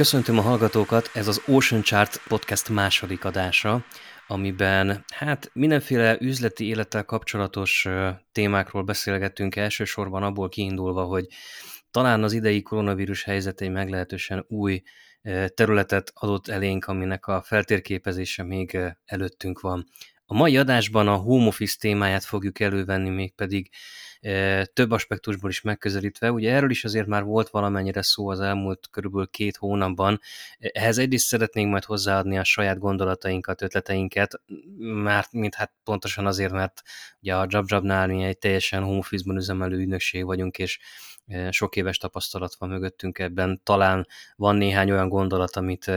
Köszöntöm a hallgatókat, ez az Ocean Chart podcast második adása, amiben hát mindenféle üzleti élettel kapcsolatos témákról beszélgettünk elsősorban abból kiindulva, hogy talán az idei koronavírus helyzet egy meglehetősen új területet adott elénk, aminek a feltérképezése még előttünk van. A mai adásban a home office témáját fogjuk elővenni, mégpedig több aspektusból is megközelítve. Ugye erről is azért már volt valamennyire szó az elmúlt körülbelül két hónapban. Ehhez egyrészt szeretnénk majd hozzáadni a saját gondolatainkat, ötleteinket, mert mint hát pontosan azért, mert ugye a JobJobnál mi egy teljesen home üzemelő ügynökség vagyunk, és sok éves tapasztalat van mögöttünk ebben. Talán van néhány olyan gondolat, amit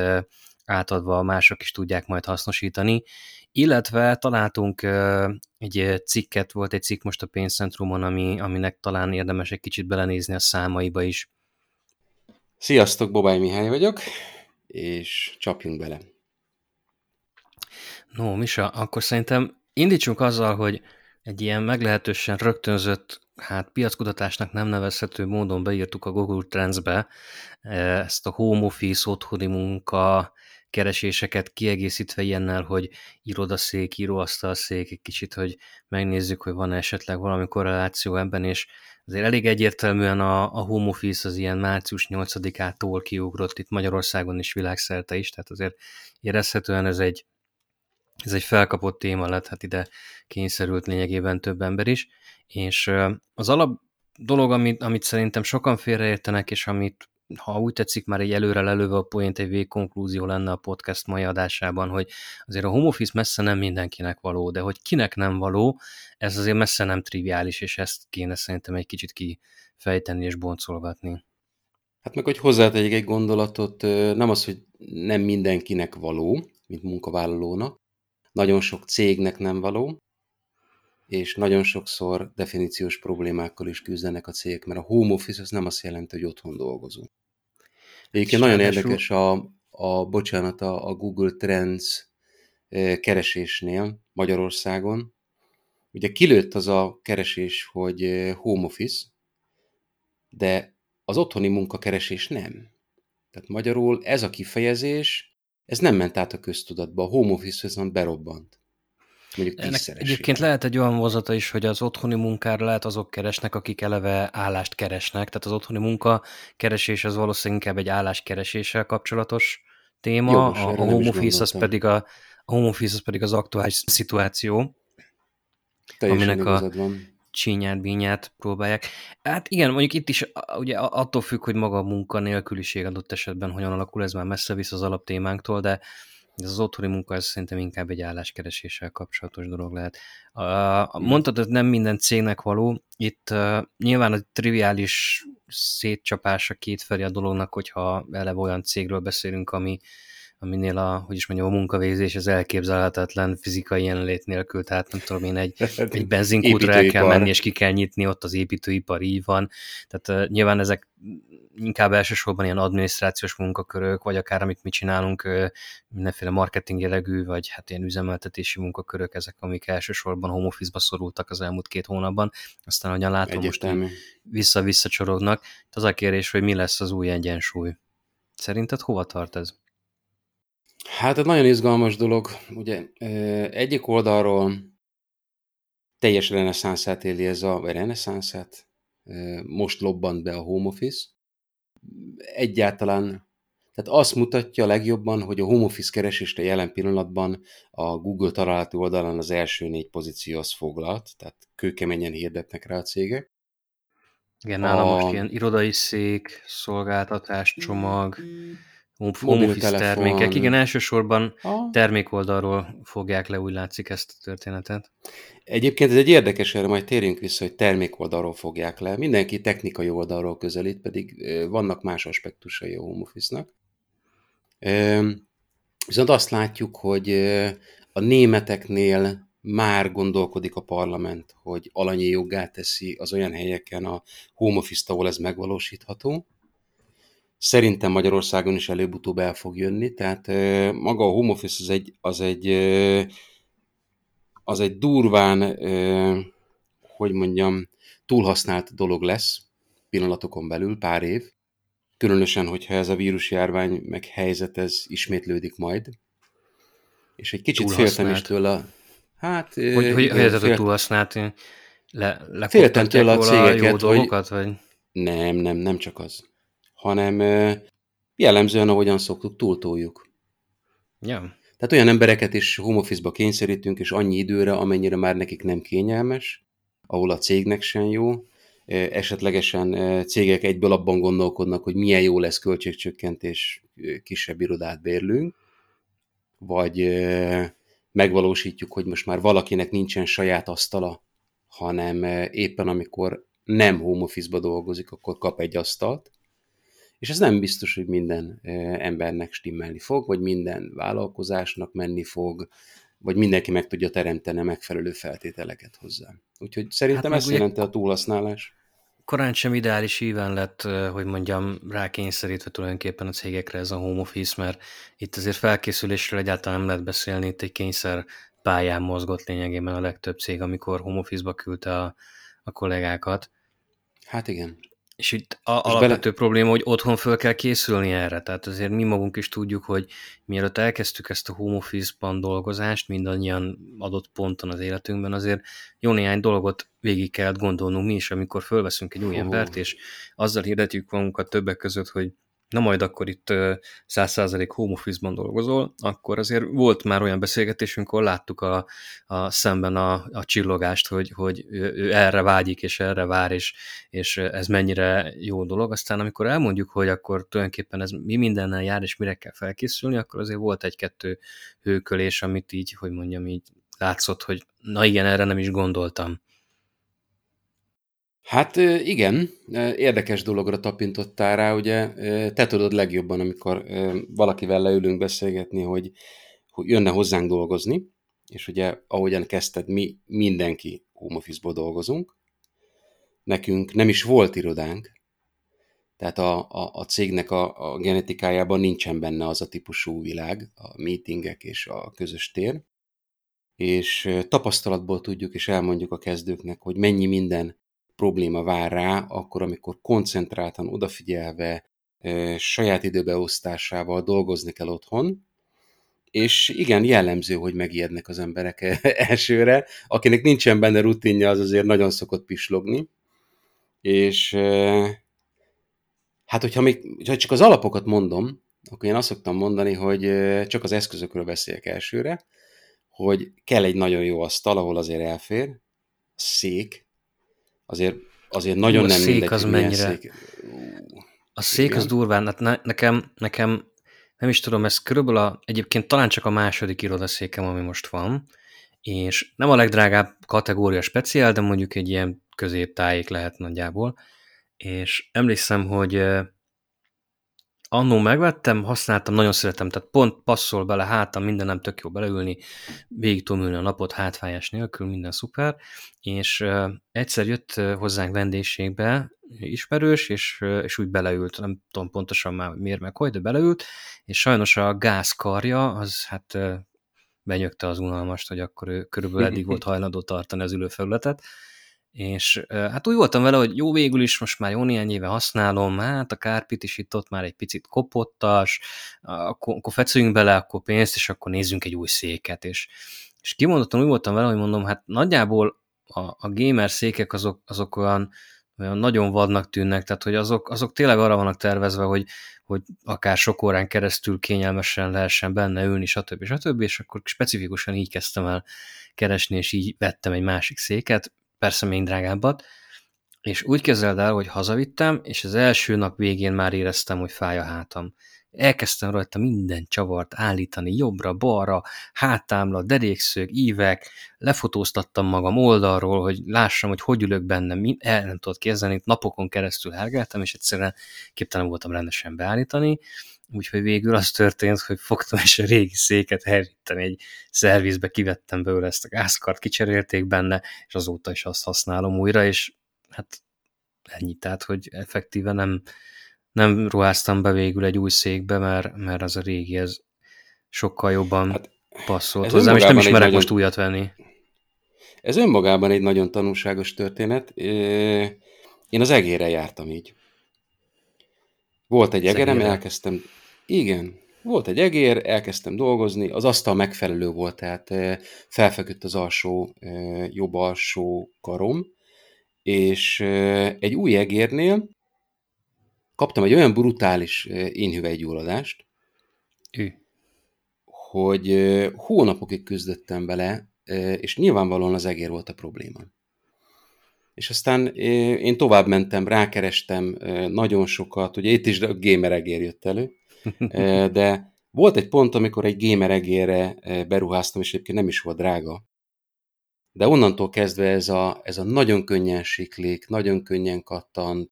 átadva mások is tudják majd hasznosítani, illetve találtunk egy cikket, volt egy cikk most a pénzcentrumon, ami, aminek talán érdemes egy kicsit belenézni a számaiba is. Sziasztok, Bobály Mihály vagyok, és csapjunk bele. No, Misa, akkor szerintem indítsunk azzal, hogy egy ilyen meglehetősen rögtönzött, hát piackutatásnak nem nevezhető módon beírtuk a Google Trends-be ezt a home office, otthoni munka, kereséseket kiegészítve ilyennel, hogy irodaszék, íróasztalszék, egy kicsit, hogy megnézzük, hogy van esetleg valami korreláció ebben, és azért elég egyértelműen a, a home office az ilyen március 8-ától kiugrott itt Magyarországon is világszerte is, tehát azért érezhetően ez egy, ez egy felkapott téma lett, hát ide kényszerült lényegében több ember is, és az alap dolog, amit, amit szerintem sokan félreértenek, és amit ha úgy tetszik, már egy előre lelőve a poént egy végkonklúzió lenne a podcast mai adásában, hogy azért a home office messze nem mindenkinek való, de hogy kinek nem való, ez azért messze nem triviális, és ezt kéne szerintem egy kicsit kifejteni és boncolgatni. Hát meg, hogy hozzátegyek egy gondolatot, nem az, hogy nem mindenkinek való, mint munkavállalónak, nagyon sok cégnek nem való, és nagyon sokszor definíciós problémákkal is küzdenek a cégek, mert a home office az nem azt jelenti, hogy otthon dolgozunk. Egyébként nagyon érdekes a, a bocsánat, a, a Google Trends keresésnél Magyarországon. Ugye kilőtt az a keresés, hogy home office, de az otthoni munkakeresés nem. Tehát magyarul ez a kifejezés, ez nem ment át a köztudatba, a home office viszont berobbant mondjuk Ennek egyébként lehet egy olyan vonzata is, hogy az otthoni munkára lehet azok keresnek, akik eleve állást keresnek, tehát az otthoni munka keresés az valószínűleg inkább egy álláskereséssel kapcsolatos téma, Jogos, a, a home office az pedig a, a home office az pedig az aktuális szituáció, Teljesen aminek a csínyát, bínyát próbálják. Hát igen, mondjuk itt is ugye attól függ, hogy maga a munkanélküliség adott esetben hogyan alakul, ez már messze visz az alaptémánktól, de ez az otthoni munka, ez szerintem inkább egy álláskereséssel kapcsolatos dolog lehet. Mondtad, hogy nem minden cégnek való. Itt uh, nyilván a triviális szétcsapása kétfelé a dolognak, hogyha eleve olyan cégről beszélünk, ami aminél a, hogy is mondjam, a munkavégzés az elképzelhetetlen fizikai jelenlét nélkül, tehát nem tudom én, egy, egy benzinkútra el kell menni, és ki kell nyitni, ott az építőipar így van. Tehát uh, nyilván ezek inkább elsősorban ilyen adminisztrációs munkakörök, vagy akár amit mi csinálunk, uh, mindenféle marketing jellegű, vagy hát ilyen üzemeltetési munkakörök, ezek, amik elsősorban home office-ba szorultak az elmúlt két hónapban. Aztán, ahogyan látom, Egyetemi. most vissza-vissza csorognak. Az a kérdés, hogy mi lesz az új egyensúly. Szerinted hova tart ez? Hát ez nagyon izgalmas dolog. Ugye egyik oldalról teljes reneszánszát éli ez a, reneszánszát, most lobbant be a home office. Egyáltalán, tehát azt mutatja legjobban, hogy a home office keresésre jelen pillanatban a Google találati oldalán az első négy pozíció az foglalt, tehát kőkeményen hirdetnek rá a cégek. Igen, nálam a... most ilyen irodai szék, szolgáltatás, csomag, home office termékek. Igen, elsősorban ah. termékoldalról fogják le, úgy látszik ezt a történetet. Egyébként ez egy érdekes, erre majd térjünk vissza, hogy termékoldalról fogják le. Mindenki technikai oldalról közelít, pedig vannak más aspektusai a home office-nak. Viszont azt látjuk, hogy a németeknél már gondolkodik a parlament, hogy alanyi joggá teszi az olyan helyeken a home office ahol ez megvalósítható. Szerintem Magyarországon is előbb-utóbb el fog jönni, tehát maga a home office az egy, az egy, az egy durván, hogy mondjam, túlhasznált dolog lesz pillanatokon belül, pár év. különösen, hogyha ez a vírusjárvány meg helyzet, ez ismétlődik majd. És egy kicsit féltem is tőle. Hát, hogy, hogy, hogy ez fél... túlhasznált, le, féltem tőle a cégeket, jó dolgokat, hogy... vagy? Nem, nem, nem csak az. Hanem jellemzően, ahogyan szoktuk, túltoljuk. Ja. Tehát olyan embereket is home office-ba kényszerítünk, és annyi időre, amennyire már nekik nem kényelmes, ahol a cégnek sem jó, esetlegesen cégek egyből abban gondolkodnak, hogy milyen jó lesz költségcsökkentés, kisebb irodát bérlünk, vagy megvalósítjuk, hogy most már valakinek nincsen saját asztala, hanem éppen amikor nem home office-ba dolgozik, akkor kap egy asztalt, és ez nem biztos, hogy minden embernek stimmelni fog, vagy minden vállalkozásnak menni fog, vagy mindenki meg tudja teremteni a megfelelő feltételeket hozzá. Úgyhogy szerintem hát ez jelenti a túlhasználás. Korán sem ideális íven lett, hogy mondjam, rákényszerítve tulajdonképpen a cégekre ez a home office, mert itt azért felkészülésről egyáltalán nem lehet beszélni, itt egy kényszer pályán mozgott lényegében a legtöbb cég, amikor home office-ba küldte a, a kollégákat. Hát igen. És itt a, és alapvető bele... probléma, hogy otthon föl kell készülni erre. Tehát azért mi magunk is tudjuk, hogy mielőtt elkezdtük ezt a home office-ban dolgozást, mindannyian adott ponton az életünkben, azért jó néhány dolgot végig kellett gondolnunk mi is, amikor fölveszünk egy új embert, és azzal hirdetjük magunkat többek között, hogy na majd akkor itt 100% home office-ban dolgozol, akkor azért volt már olyan beszélgetésünk, ahol láttuk a, a szemben a, a csillogást, hogy, hogy ő, ő erre vágyik, és erre vár, és, és ez mennyire jó dolog. Aztán amikor elmondjuk, hogy akkor tulajdonképpen ez mi mindennel jár, és mire kell felkészülni, akkor azért volt egy-kettő hőkölés, amit így, hogy mondjam, így látszott, hogy na igen, erre nem is gondoltam. Hát igen, érdekes dologra tapintottál rá, ugye te tudod legjobban, amikor valakivel leülünk beszélgetni, hogy, hogy jönne hozzánk dolgozni, és ugye ahogyan kezdted, mi mindenki home office dolgozunk, nekünk nem is volt irodánk, tehát a, a, a cégnek a, a genetikájában nincsen benne az a típusú világ, a meetingek és a közös tér, és tapasztalatból tudjuk és elmondjuk a kezdőknek, hogy mennyi minden probléma vár rá, akkor, amikor koncentráltan, odafigyelve, saját időbeosztásával dolgozni kell otthon, és igen, jellemző, hogy megijednek az emberek elsőre. Akinek nincsen benne rutinja, az azért nagyon szokott pislogni. És hát, hogyha még ha csak az alapokat mondom, akkor én azt szoktam mondani, hogy csak az eszközökről beszéljek elsőre, hogy kell egy nagyon jó asztal, ahol azért elfér, szék, azért, azért nagyon nem szék mindegy, az mennyire. Szék. A szék Igen. az durván, hát ne, nekem, nekem nem is tudom, ez körülbelül a, egyébként talán csak a második irodaszékem, ami most van, és nem a legdrágább kategória speciál, de mondjuk egy ilyen középtájék lehet nagyjából, és emlékszem, hogy annó megvettem, használtam, nagyon szeretem, tehát pont passzol bele hátam, minden nem tök jó beleülni, végig tudom ülni a napot hátfájás nélkül, minden szuper, és uh, egyszer jött hozzánk vendégségbe ismerős, és, uh, és úgy beleült, nem tudom pontosan már miért meg hogy, de beleült, és sajnos a gázkarja, az hát uh, benyögte az unalmast, hogy akkor ő körülbelül eddig volt hajlandó tartani az ülőfelületet, és hát úgy voltam vele, hogy jó végül is, most már jó néhány éve használom, hát a kárpit is itt ott már egy picit kopottas, akkor, akkor fecüljünk bele, akkor pénzt, és akkor nézzünk egy új széket, és, és kimondottan úgy voltam vele, hogy mondom, hát nagyjából a, a gamer székek azok, azok olyan, olyan nagyon vadnak tűnnek, tehát hogy azok, azok tényleg arra vannak tervezve, hogy, hogy akár sok órán keresztül kényelmesen lehessen benne ülni, stb. stb. És akkor specifikusan így kezdtem el keresni, és így vettem egy másik széket, persze még drágábbat, és úgy kezeld el, hogy hazavittem, és az első nap végén már éreztem, hogy fáj a hátam. Elkezdtem rajta minden csavart állítani, jobbra, balra, hátámla, derékszög, ívek, lefotóztattam magam oldalról, hogy lássam, hogy hogy ülök benne, el nem tudott képzelni, napokon keresztül hergeltem, és egyszerűen képtelen voltam rendesen beállítani, úgyhogy végül az történt, hogy fogtam és a régi széket elvittem egy szervizbe, kivettem belőle ezt a gázkart, kicserélték benne, és azóta is azt használom újra, és hát ennyi, tehát, hogy effektíve nem, nem ruháztam be végül egy új székbe, mert, mert az a régi, ez sokkal jobban hát, passzolt hozzám, és nem is merek nagyon... most újat venni. Ez önmagában egy nagyon tanulságos történet. Én az egére jártam így. Volt egy egerem, elkezdtem, igen, volt egy egér, elkezdtem dolgozni, az asztal megfelelő volt, tehát felfeküdt az alsó, jobb alsó karom, és egy új egérnél kaptam egy olyan brutális énhüvelygyulladást, hogy hónapokig küzdöttem vele, és nyilvánvalóan az egér volt a probléma. És aztán én tovább mentem, rákerestem nagyon sokat, ugye itt is a gamer egér jött elő, de volt egy pont, amikor egy gamer egérre beruháztam, és egyébként nem is volt drága. De onnantól kezdve ez a, ez a nagyon könnyen siklik, nagyon könnyen kattan,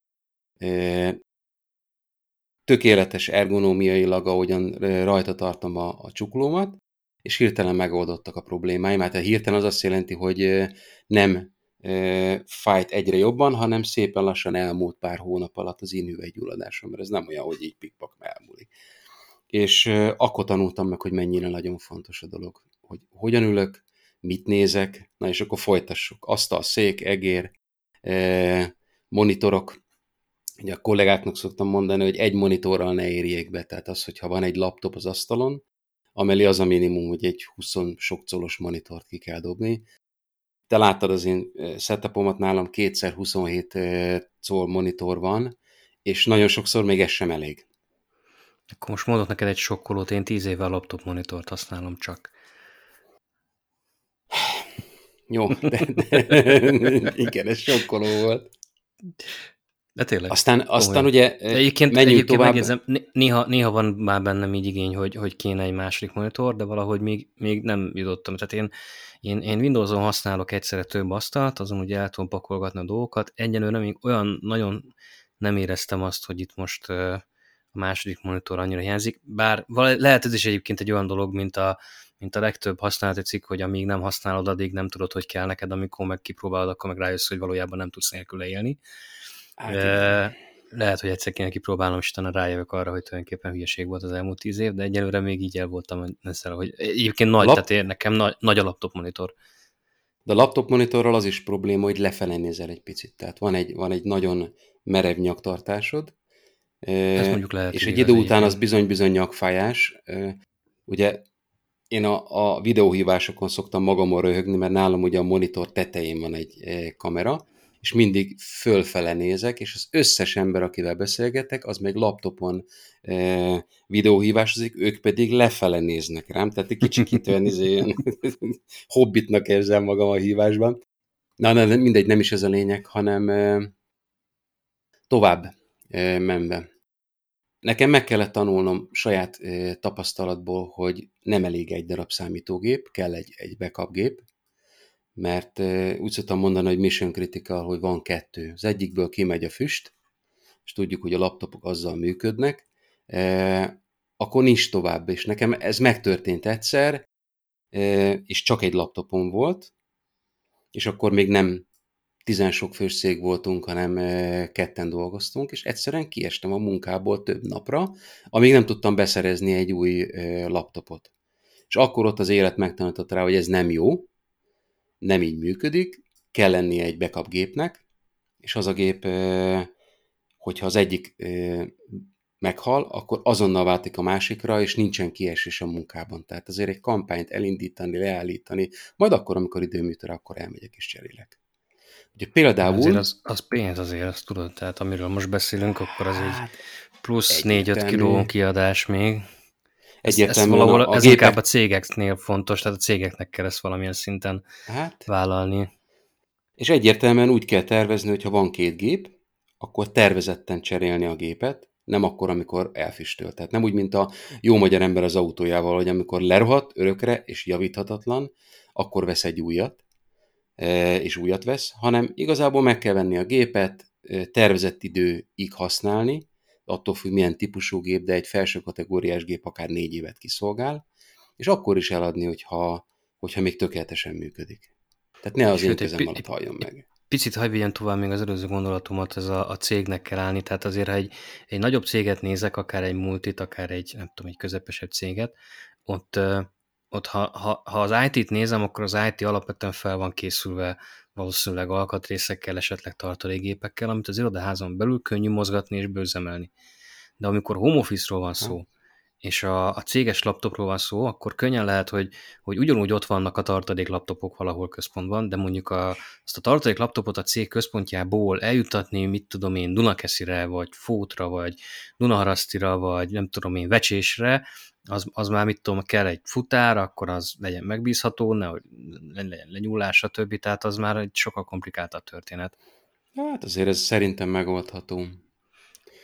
tökéletes ergonómiailag, ahogyan rajta tartom a, a csuklómat, és hirtelen megoldottak a problémáim. Hát hirtelen az azt jelenti, hogy nem fájt egyre jobban, hanem szépen lassan elmúlt pár hónap alatt az én hüvelygyulladásom, mert ez nem olyan, hogy így pikpak elmúlik. És akkor tanultam meg, hogy mennyire nagyon fontos a dolog, hogy hogyan ülök, mit nézek, na és akkor folytassuk. Asztal, szék, egér, monitorok, Ugye a kollégáknak szoktam mondani, hogy egy monitorral ne érjék be, tehát az, hogyha van egy laptop az asztalon, amellé az a minimum, hogy egy 20 sok colos monitort ki kell dobni. Te láttad az én setupomat, nálam kétszer 27 col monitor van, és nagyon sokszor még ez sem elég. Akkor most mondok neked egy sokkolót, én 10 éve a laptop monitort használom csak. Jó, de, de igen, ez sokkoló volt. De tényleg. Aztán, aztán ugye De egyébként, menjünk egyébként tovább. Megjegyzem, néha, néha van már bennem így igény, hogy, hogy kéne egy második monitor, de valahogy még, még nem jutottam. Tehát én, én, én Windows-on használok egyszerre több asztalt, azon ugye el tudom pakolgatni a dolgokat. Egyenlőre még olyan nagyon nem éreztem azt, hogy itt most a második monitor annyira hiányzik, bár lehet ez is egyébként egy olyan dolog, mint a, mint a legtöbb használati cikk, hogy amíg nem használod, addig nem tudod, hogy kell neked, amikor meg kipróbálod, akkor meg rájössz, hogy valójában nem tudsz nélküle élni. Hát, e, lehet, hogy egyszer kéne kipróbálnom, és utána rájövök arra, hogy tulajdonképpen hülyeség volt az elmúlt tíz év, de egyelőre még így el voltam ezzel, hogy egyébként nagy, Lap... tehát ér, nekem nagy, nagy a laptop monitor. De a laptop monitorral az is probléma, hogy lefele nézel egy picit. Tehát van egy, van egy nagyon merev nyaktartásod, Ez mondjuk lehet, és egy idő után az bizony-bizony nyakfájás. Ugye én a, a videóhívásokon szoktam magamon röhögni, mert nálam ugye a monitor tetején van egy kamera, és mindig fölfele nézek, és az összes ember, akivel beszélgetek, az még laptopon e, videóhívásozik, ők pedig lefele néznek rám, tehát egy kicsit olyan izé, hobbitnak érzem magam a hívásban. Na, na, mindegy, nem is ez a lényeg, hanem e, tovább e, menve. Nekem meg kellett tanulnom saját e, tapasztalatból, hogy nem elég egy darab számítógép, kell egy, egy backup gép, mert úgy szoktam mondani, hogy mission critical, hogy van kettő. Az egyikből kimegy a füst, és tudjuk, hogy a laptopok azzal működnek, akkor nincs tovább. És nekem ez megtörtént egyszer, és csak egy laptopom volt, és akkor még nem tizen sok fős szég voltunk, hanem ketten dolgoztunk, és egyszerűen kiestem a munkából több napra, amíg nem tudtam beszerezni egy új laptopot. És akkor ott az élet megtanított rá, hogy ez nem jó, nem így működik, kell lennie egy backup gépnek, és az a gép, hogyha az egyik meghal, akkor azonnal váltik a másikra, és nincsen kiesés a munkában. Tehát azért egy kampányt elindítani, leállítani, majd akkor, amikor időműtől, akkor elmegyek és cserélek. Ugye például... Azért az, az pénz azért, azt tudod, tehát amiről most beszélünk, akkor az hát, egy plusz 4-5 kiló kiadás még. Egyértelműen ez, valahol, a, a ez gépek... a cégeknél fontos, tehát a cégeknek kell ezt valamilyen szinten hát, vállalni. És egyértelműen úgy kell tervezni, hogy ha van két gép, akkor tervezetten cserélni a gépet, nem akkor, amikor elfüstöl. Tehát nem úgy, mint a jó magyar ember az autójával, hogy amikor lerohat örökre és javíthatatlan, akkor vesz egy újat, e, és újat vesz, hanem igazából meg kell venni a gépet, e, tervezett időig használni, attól függ milyen típusú gép, de egy felső kategóriás gép akár négy évet kiszolgál, és akkor is eladni, hogyha, hogyha még tökéletesen működik. Tehát ne az én kezem alatt halljon meg. Picit hagyj tovább még az előző gondolatomat, ez a, a cégnek kell állni, tehát azért, ha egy, egy nagyobb céget nézek, akár egy multit, akár egy, nem tudom, egy közepesebb céget, ott, ott ha, ha, ha az IT-t nézem, akkor az IT alapvetően fel van készülve valószínűleg alkatrészekkel, esetleg tartalékgépekkel, amit az irodaházon belül könnyű mozgatni és bőzemelni. de amikor home office-ról van szó, és a, a céges laptopról van szó, akkor könnyen lehet, hogy, hogy ugyanúgy ott vannak a tartalék laptopok valahol központban, de mondjuk a, azt a tartalék laptopot a cég központjából eljutatni, mit tudom én, Dunakeszire, vagy Fótra, vagy Dunaharasztira, vagy nem tudom én, Vecsésre, az, az már mit tudom, kell egy futár, akkor az legyen megbízható, nehogy legyen lenyúlás, stb. Tehát az már egy sokkal komplikáltabb történet. Hát azért ez szerintem megoldható.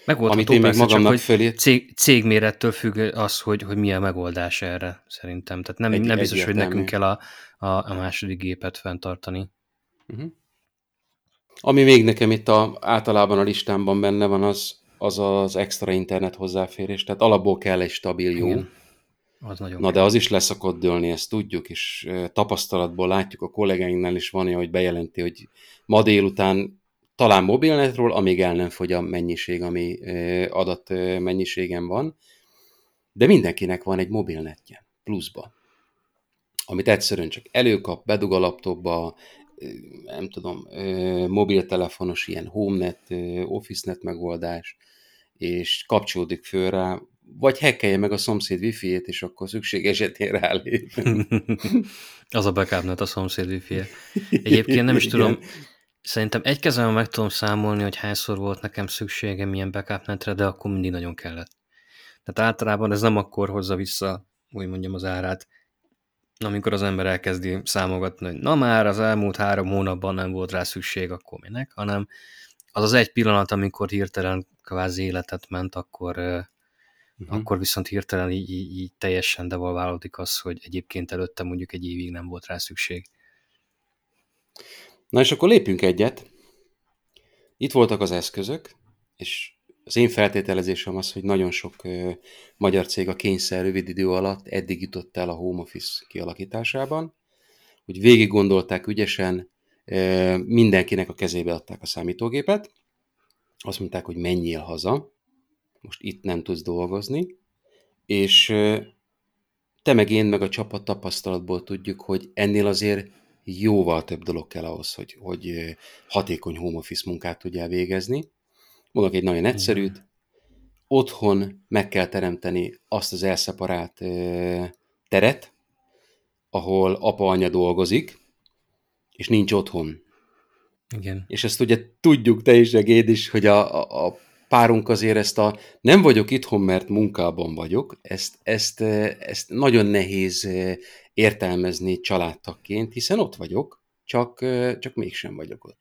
Megoldható, Amit én persze, még magamnak csak, fölé... cég, cégmérettől függ az, hogy, hogy milyen megoldás erre, szerintem. Tehát nem, egy, nem biztos, hogy nekünk kell a, a, a második gépet fenntartani. Uh-huh. Ami még nekem itt a, általában a listámban benne van, az az, az extra internet hozzáférés. Tehát alapból kell egy stabil jó. Igen. Az nagyon Na de az is leszakott dőlni, ezt tudjuk, és tapasztalatból látjuk a kollégáinknál is van olyan, hogy bejelenti, hogy ma délután talán mobilnetről, amíg el nem fogy a mennyiség, ami adat mennyiségen van, de mindenkinek van egy mobilnetje, pluszba, amit egyszerűen csak előkap, bedug a laptopba, nem tudom, mobiltelefonos ilyen HomeNet, OfficeNet megoldás, és kapcsolódik föl rá, vagy hekkelje meg a szomszéd wifi-ét, és akkor szükség esetén rálép. az a backupnet a szomszéd wifi -e. Egyébként nem is tudom, Szerintem egy kezemben meg tudom számolni, hogy hányszor volt nekem szükségem ilyen backupnetre, de akkor mindig nagyon kellett. Tehát általában ez nem akkor hozza vissza, úgy mondjam, az árát, amikor az ember elkezdi számogatni, hogy na már az elmúlt három hónapban nem volt rá szükség, akkor minek, hanem az az egy pillanat, amikor hirtelen kvázi életet ment, akkor, uh-huh. akkor viszont hirtelen így, így, teljesen devalválódik az, hogy egyébként előtte mondjuk egy évig nem volt rá szükség. Na és akkor lépünk egyet. Itt voltak az eszközök, és az én feltételezésem az, hogy nagyon sok ö, magyar cég a kényszer rövid idő alatt eddig jutott el a home office kialakításában, hogy végig gondolták ügyesen, ö, mindenkinek a kezébe adták a számítógépet, azt mondták, hogy menjél haza, most itt nem tudsz dolgozni, és te meg én meg a csapat tapasztalatból tudjuk, hogy ennél azért jóval több dolog kell ahhoz, hogy, hogy hatékony home office munkát tudjál végezni. Mondok egy nagyon egyszerűt, otthon meg kell teremteni azt az elszeparált teret, ahol apa-anya dolgozik, és nincs otthon. Igen. És ezt ugye tudjuk, te is, Egéd is, hogy a, a, a párunk azért ezt a nem vagyok itthon, mert munkában vagyok, ezt, ezt, ezt nagyon nehéz értelmezni családtakként, hiszen ott vagyok, csak, csak mégsem vagyok ott.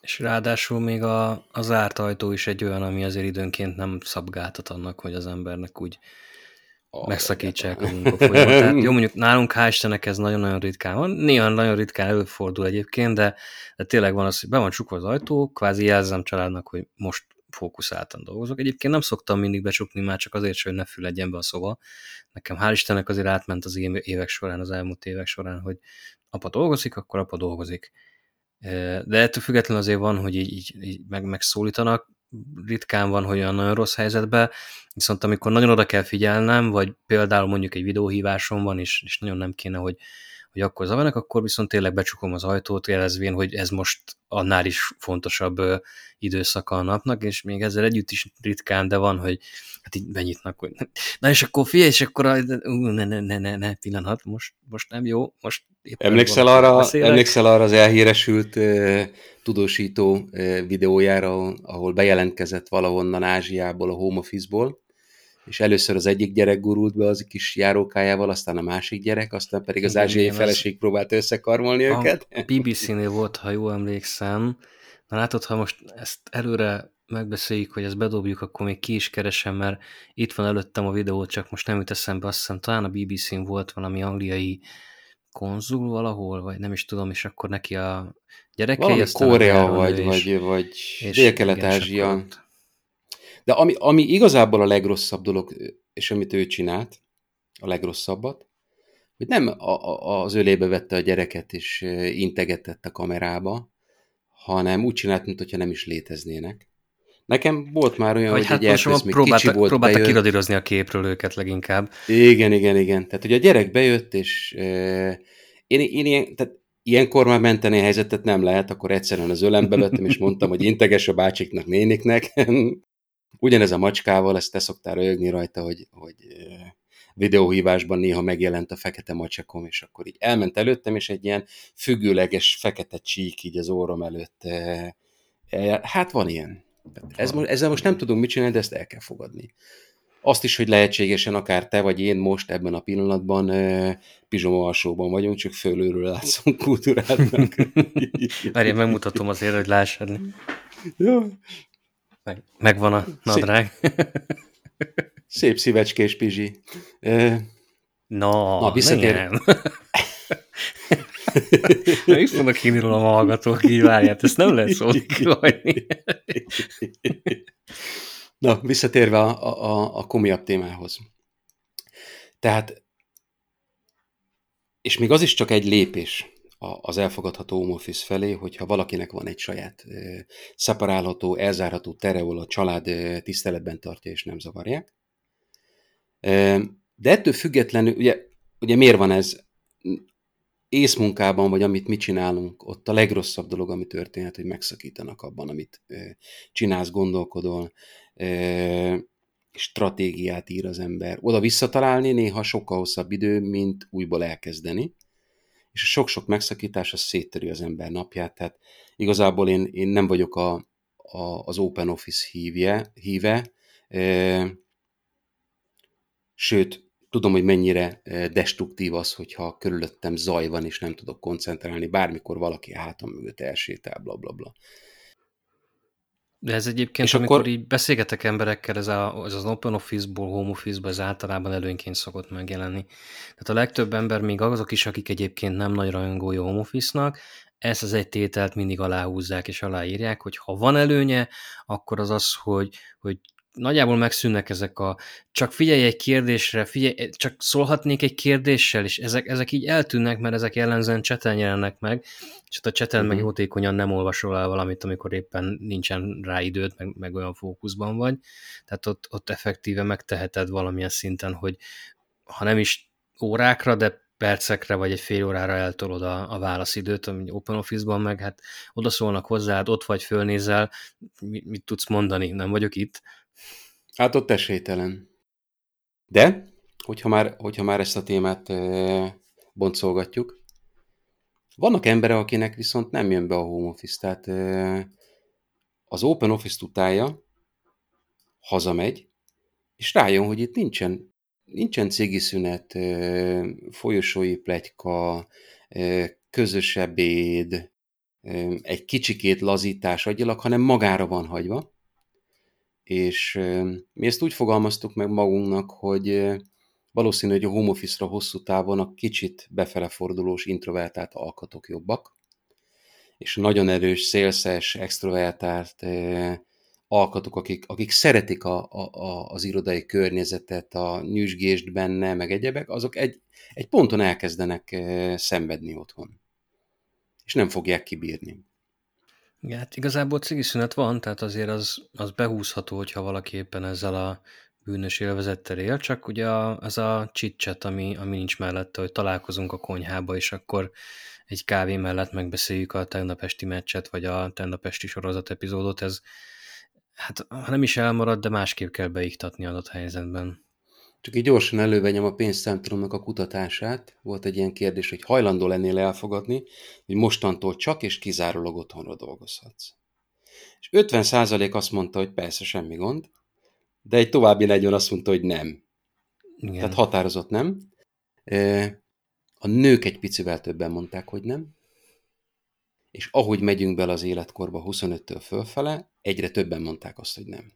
És ráadásul még a, a zárt ajtó is egy olyan, ami azért időnként nem szabgáltat annak, hogy az embernek úgy megszakítsák a munkafolyamatát. Jó, mondjuk nálunk hál' Istennek ez nagyon-nagyon ritkán van, néha nagyon ritkán előfordul egyébként, de, de tényleg van az, hogy be van csukva az ajtó, kvázi jelzem családnak, hogy most fókuszáltan dolgozok. Egyébként nem szoktam mindig becsukni, már csak azért, hogy ne füledjen be a szoba. Nekem hál' Istennek azért átment az évek során, az elmúlt évek során, hogy apa dolgozik, akkor apa dolgozik. De ettől függetlenül azért van, hogy így, így, így meg, megszólítanak, ritkán van, hogy olyan nagyon rossz helyzetben, viszont amikor nagyon oda kell figyelnem, vagy például mondjuk egy videóhívásom van, és, és nagyon nem kéne, hogy hogy akkor zavarnak, akkor viszont tényleg becsukom az ajtót, jelezvén, hogy ez most annál is fontosabb időszaka a napnak, és még ezzel együtt is ritkán, de van, hogy hát így benyitnak, hogy na és akkor figyelj, és akkor ú, ne, ne, ne, ne, ne, pillanat, most, most nem jó, most emlékszel arra, emlékszel arra az elhíresült tudósító videójára, ahol bejelentkezett valahonnan Ázsiából, a home office-ból, és először az egyik gyerek gurult be az kis járókájával, aztán a másik gyerek, aztán pedig az ázsiai feleség az... próbált összekarmolni a őket. A BBC-nél volt, ha jól emlékszem. Na látod, ha most ezt előre megbeszéljük, hogy ezt bedobjuk, akkor még ki is keresem, mert itt van előttem a videó, csak most nem jut eszembe, azt hiszem talán a BBC-n volt valami angliai konzul valahol, vagy nem is tudom, és akkor neki a gyerekei... Valami Korea, vagy, vagy, vagy Dél-Kelet-Ázsia. De ami, ami igazából a legrosszabb dolog, és amit ő csinált, a legrosszabbat, hogy nem a, a, az ölébe vette a gyereket és integetett a kamerába, hanem úgy csinált, mintha nem is léteznének. Nekem volt már olyan, hogy, hogy hát egy gyerek még próbálta, kicsi volt, próbálta bejött. kiradírozni a képről őket leginkább. Igen, igen, igen. Tehát, hogy a gyerek bejött, és e, én, én ilyen, tehát ilyenkor már menteni a helyzetet nem lehet, akkor egyszerűen az ölembe vettem, és mondtam, hogy integes a bácsiknak, néniknek, Ugyanez a macskával, ezt te szoktál rögni rajta, hogy, hogy videóhívásban néha megjelent a fekete macsakom, és akkor így elment előttem, és egy ilyen függőleges fekete csík így az órom előtt. Hát van ilyen. Ez, ezzel most nem tudunk mit csinálni, de ezt el kell fogadni. Azt is, hogy lehetségesen akár te vagy én most ebben a pillanatban pizsoma alsóban vagyunk, csak fölülről látszunk kultúrátnak. Várj, megmutatom azért, hogy lássad. Jó. Meg, megvan a nadrág. Szép, szép szívecskés pizsi. No, na, visszatér... Meg fognak hinni róla a hallgatók, így várját, ezt nem lehet szólni Na, visszatérve a, a, a komolyabb témához. Tehát, és még az is csak egy lépés az elfogadható home office felé, hogyha valakinek van egy saját szeparálható, elzárható tere, ahol a család tiszteletben tartja és nem zavarják. De ettől függetlenül, ugye, ugye miért van ez? észmunkában, vagy amit mi csinálunk, ott a legrosszabb dolog, ami történhet, hogy megszakítanak abban, amit csinálsz, gondolkodol, stratégiát ír az ember. Oda visszatalálni néha sokkal hosszabb idő, mint újból elkezdeni. És sok-sok megszakítás az széttöri az ember napját, tehát igazából én, én nem vagyok a, a, az Open Office hívje, híve, e, sőt, tudom, hogy mennyire destruktív az, hogyha körülöttem zaj van, és nem tudok koncentrálni, bármikor valaki hátam mögött elsétál, bla bla bla. De ez egyébként, és amikor akkor... így beszélgetek emberekkel, ez, a, ez az Open Office-ból, Home Office-ból, ez általában előnyként szokott megjelenni. Tehát a legtöbb ember, még azok is, akik egyébként nem nagy rajongója Home Office-nak, ezt az egy tételt mindig aláhúzzák és aláírják, hogy ha van előnye, akkor az az, hogy, hogy nagyjából megszűnnek ezek a csak figyelj egy kérdésre, figyelj, csak szólhatnék egy kérdéssel, és ezek, ezek így eltűnnek, mert ezek jellemzően cseten jelennek meg, és ott a cseten uh-huh. meg mhm. jótékonyan nem olvasol el valamit, amikor éppen nincsen rá időd, meg, meg olyan fókuszban vagy. Tehát ott, ott effektíve megteheted valamilyen szinten, hogy ha nem is órákra, de percekre vagy egy fél órára eltolod a, a válaszidőt, ami Open Office-ban meg, hát oda szólnak hozzád, ott vagy, fölnézel, mit, mit tudsz mondani, nem vagyok itt, Hát ott esélytelen. De, hogyha már, hogyha már ezt a témát e, boncolgatjuk, vannak emberek, akinek viszont nem jön be a home office, tehát az open office utálja, hazamegy, és rájön, hogy itt nincsen, nincsen cégi szünet, e, folyosói pletyka, e, közös egy kicsikét lazítás agyilag, hanem magára van hagyva és mi ezt úgy fogalmaztuk meg magunknak, hogy valószínű, hogy a home office-ra hosszú távon a kicsit befelefordulós introvertált alkatok jobbak, és nagyon erős, szélszes, extrovertált alkatok, akik, akik szeretik a, a, a, az irodai környezetet, a nyüzsgést benne, meg egyebek, azok egy, egy ponton elkezdenek szenvedni otthon. És nem fogják kibírni. Ja, hát igazából szünet van, tehát azért az, az behúzható, hogyha valaki éppen ezzel a bűnös élvezettel él, csak ugye az a csicset, ami, ami nincs mellette, hogy találkozunk a konyhába, és akkor egy kávé mellett megbeszéljük a tegnap esti meccset, vagy a tegnap esti sorozat epizódot, ez hát ha nem is elmarad, de másképp kell beiktatni adott helyzetben. Csak így gyorsan elővenyem a pénzcentrumnak a kutatását. Volt egy ilyen kérdés, hogy hajlandó lennél elfogadni, hogy mostantól csak és kizárólag otthonra dolgozhatsz. És 50% azt mondta, hogy persze, semmi gond, de egy további 40 azt mondta, hogy nem. Igen. Tehát határozott nem. A nők egy picivel többen mondták, hogy nem. És ahogy megyünk bele az életkorba 25-től fölfele, egyre többen mondták azt, hogy nem.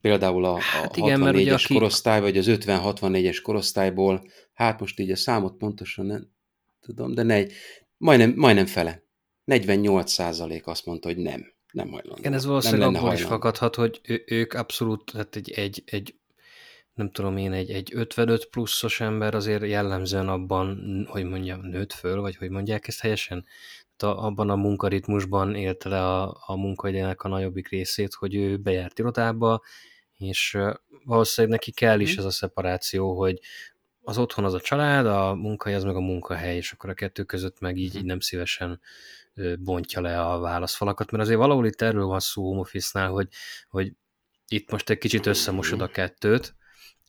Például a, a hát igen, 64-es aki... korosztály, vagy az 50-64-es korosztályból, hát most így a számot pontosan nem tudom, de ne, majdnem, majdnem fele. 48 százalék azt mondta, hogy nem. Nem hajlandó. Igen, ez valószínűleg abból is fakadhat, hogy ő, ők abszolút, tehát egy, egy, egy nem tudom én, egy, egy 55 pluszos ember azért jellemzően abban, hogy mondjam, nőtt föl, vagy hogy mondják ezt helyesen, tehát abban a munkaritmusban élte le a, a munkaidének a nagyobbik részét, hogy ő bejárt irodába, és valószínűleg neki kell is mhm. ez a szeparáció, hogy az otthon az a család, a munkahely az meg a munkahely, és akkor a kettő között meg így, így mhm. nem szívesen bontja le a válaszfalakat, mert azért valahol itt erről van szó home office-nál, hogy, hogy itt most egy kicsit összemosod a kettőt,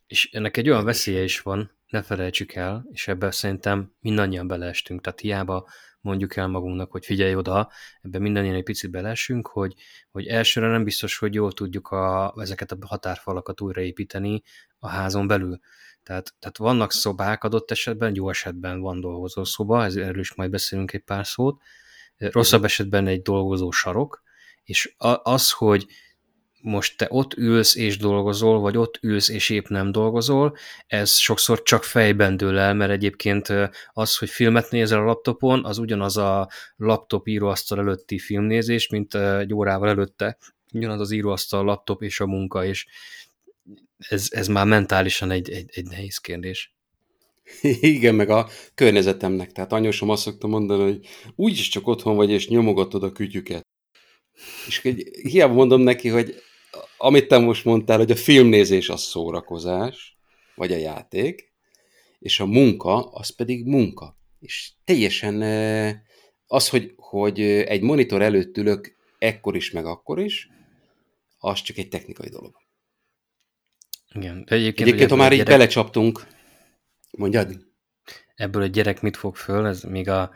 és ennek egy olyan veszélye is van, ne felejtsük el, és ebben szerintem mindannyian beleestünk, tehát hiába mondjuk el magunknak, hogy figyelj oda, ebben mindannyian egy picit belesünk, hogy, hogy elsőre nem biztos, hogy jól tudjuk a, ezeket a határfalakat újraépíteni a házon belül. Tehát, tehát vannak szobák adott esetben, jó esetben van dolgozó szoba, erről is majd beszélünk egy pár szót, rosszabb esetben egy dolgozó sarok, és az, hogy most te ott ülsz és dolgozol, vagy ott ülsz és épp nem dolgozol, ez sokszor csak fejben dől el, mert egyébként az, hogy filmet nézel a laptopon, az ugyanaz a laptop íróasztal előtti filmnézés, mint egy órával előtte, ugyanaz az íróasztal, a laptop és a munka, és ez, ez már mentálisan egy, egy, egy nehéz kérdés. Igen, meg a környezetemnek. Tehát anyósom azt szokta mondani, hogy úgyis csak otthon vagy, és nyomogatod a kütyüket. És hiába mondom neki, hogy amit te most mondtál, hogy a filmnézés az szórakozás, vagy a játék, és a munka, az pedig munka. És teljesen az, hogy, hogy egy monitor előtt ülök ekkor is, meg akkor is, az csak egy technikai dolog. Igen. De egyébként, egyébként ha már gyerek... így belecsaptunk, mondjad? Ebből egy gyerek mit fog föl? Ez még a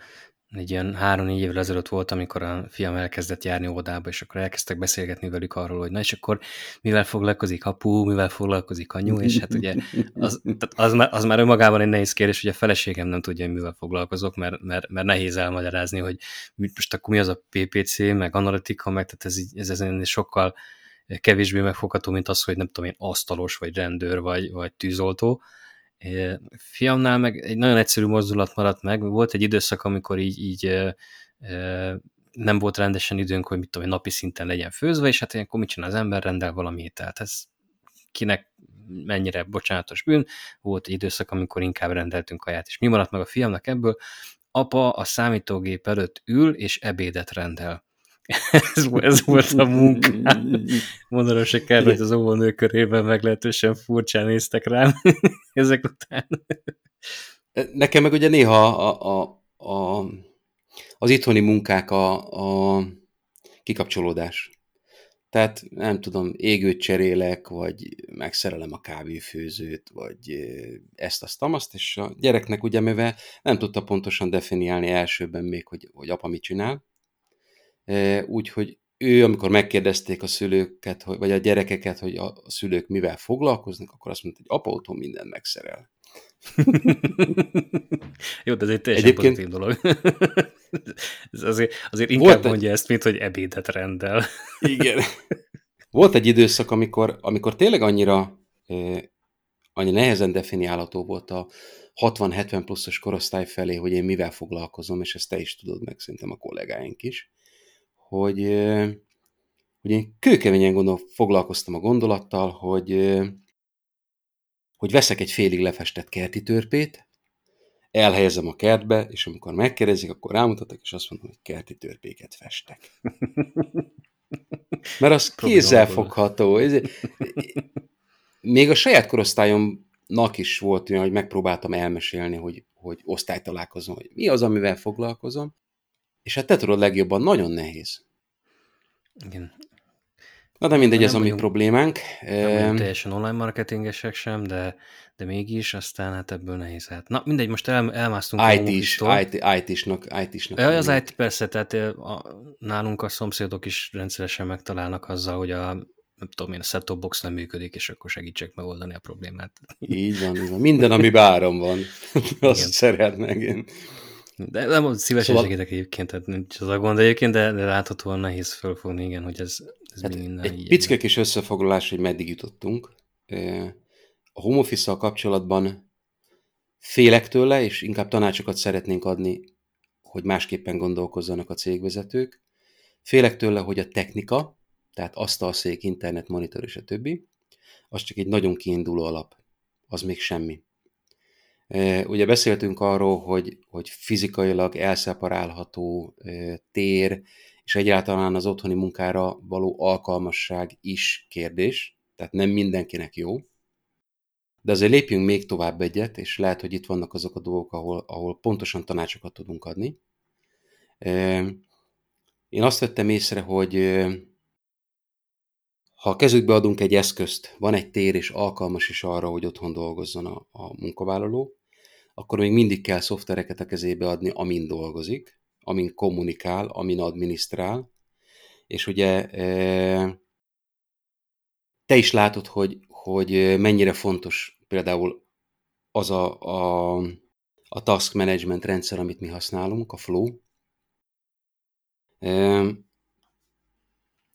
egy ilyen három-négy évvel ezelőtt volt, amikor a fiam elkezdett járni óvodába, és akkor elkezdtek beszélgetni velük arról, hogy na és akkor mivel foglalkozik apu, mivel foglalkozik anyu, és hát ugye az, az, már, az már önmagában egy nehéz kérdés, hogy a feleségem nem tudja, hogy mivel foglalkozok, mert, mert, mert nehéz elmagyarázni, hogy most akkor mi az a PPC, meg analitika, meg tehát ez, így, ez, ez sokkal kevésbé megfogható, mint az, hogy nem tudom én, asztalos, vagy rendőr, vagy, vagy tűzoltó, Fiamnál meg egy nagyon egyszerű mozdulat maradt meg. Volt egy időszak, amikor így, így nem volt rendesen időnk, hogy mit tudom, napi szinten legyen főzve, és hát ilyenkor mit csinál az ember, rendel valami ételt. Ez kinek mennyire bocsánatos bűn. Volt egy időszak, amikor inkább rendeltünk kaját. És mi maradt meg a fiamnak ebből? Apa a számítógép előtt ül, és ebédet rendel. ez, ez volt a munka. Mondanom se kell, hogy az óvónő körében meglehetősen furcsán néztek rám ezek után. Nekem meg ugye néha a, a, a, az itthoni munkák a, a kikapcsolódás. Tehát nem tudom, égőt cserélek, vagy megszerelem a kávéfőzőt, vagy ezt, azt, azt, és a gyereknek ugye, mivel nem tudta pontosan definiálni elsőben még, hogy, hogy apa mit csinál, Úgyhogy ő, amikor megkérdezték a szülőket, vagy a gyerekeket, hogy a szülők mivel foglalkoznak, akkor azt mondta, hogy apa otthon minden megszerel. Jó, de ez egy teljesen Egyébként... pozitív dolog. ez azért, azért inkább Volt mondja egy... ezt, mint hogy ebédet rendel. Igen. Volt egy időszak, amikor, amikor tényleg annyira, eh, annyi nehezen definiálható volt a 60-70 pluszos korosztály felé, hogy én mivel foglalkozom, és ezt te is tudod meg, szerintem a kollégáink is hogy, hogy én kőkeményen gondol, foglalkoztam a gondolattal, hogy, hogy veszek egy félig lefestett kerti törpét, elhelyezem a kertbe, és amikor megkérdezik, akkor rámutatok, és azt mondom, hogy kerti törpéket festek. Mert az kézzelfogható. Még a saját korosztályomnak is volt olyan, hogy megpróbáltam elmesélni, hogy, hogy osztálytalálkozom, hogy mi az, amivel foglalkozom, és hát te tudod legjobban, nagyon nehéz. Igen. Na de mindegy, ez a mi problémánk. Nem teljesen online marketingesek sem, de, de mégis, aztán hát ebből nehéz. Hát. Na mindegy, most el, elmásztunk IT is, IT, IT-snak, IT-snak. Az IT persze, tehát a, nálunk a szomszédok is rendszeresen megtalálnak azzal, hogy a nem tudom én, a set box nem működik, és akkor segítsek megoldani a problémát. Így van, így van. Minden, ami bárom van, azt szeret meg én. De nem szívesen szóval... segítek egyébként, tehát nincs az a gond egyébként, de, de láthatóan nehéz fölfogni, igen, hogy ez, ez hát minden Egy picike kis összefoglalás, hogy meddig jutottunk. A home office kapcsolatban félek tőle, és inkább tanácsokat szeretnénk adni, hogy másképpen gondolkozzanak a cégvezetők. Félek tőle, hogy a technika, tehát asztalszék, internet, monitor és a többi, az csak egy nagyon kiinduló alap. Az még semmi. Ugye beszéltünk arról, hogy, hogy fizikailag elszeparálható tér, és egyáltalán az otthoni munkára való alkalmasság is kérdés, tehát nem mindenkinek jó. De azért lépjünk még tovább egyet, és lehet, hogy itt vannak azok a dolgok, ahol, ahol pontosan tanácsokat tudunk adni. én azt vettem észre, hogy ha a kezükbe adunk egy eszközt, van egy tér és alkalmas is arra, hogy otthon dolgozzon a, a munkavállaló, akkor még mindig kell szoftvereket a kezébe adni, amin dolgozik, amin kommunikál, amin adminisztrál, és ugye te is látod, hogy, hogy mennyire fontos például az a, a, a task management rendszer, amit mi használunk, a Flow.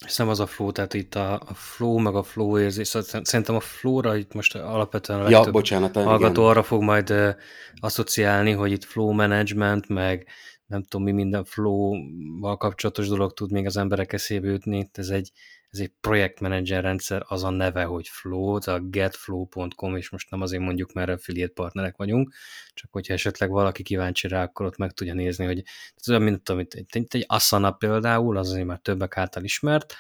Hiszem az a flow, tehát itt a, a flow, meg a flow érzés, szóval szerintem a flow-ra itt most alapvetően a ja, bocsánat, hallgató igen. arra fog majd uh, asszociálni, hogy itt flow management, meg nem tudom mi minden flow-val kapcsolatos dolog tud még az emberek eszébe jutni. Ez egy, ez egy projektmenedzser rendszer, az a neve, hogy Flow, a getflow.com, és most nem azért mondjuk, mert affiliate partnerek vagyunk, csak hogyha esetleg valaki kíváncsi rá, akkor ott meg tudja nézni, hogy ez olyan, mint amit egy, egy Asana például, az azért már többek által ismert,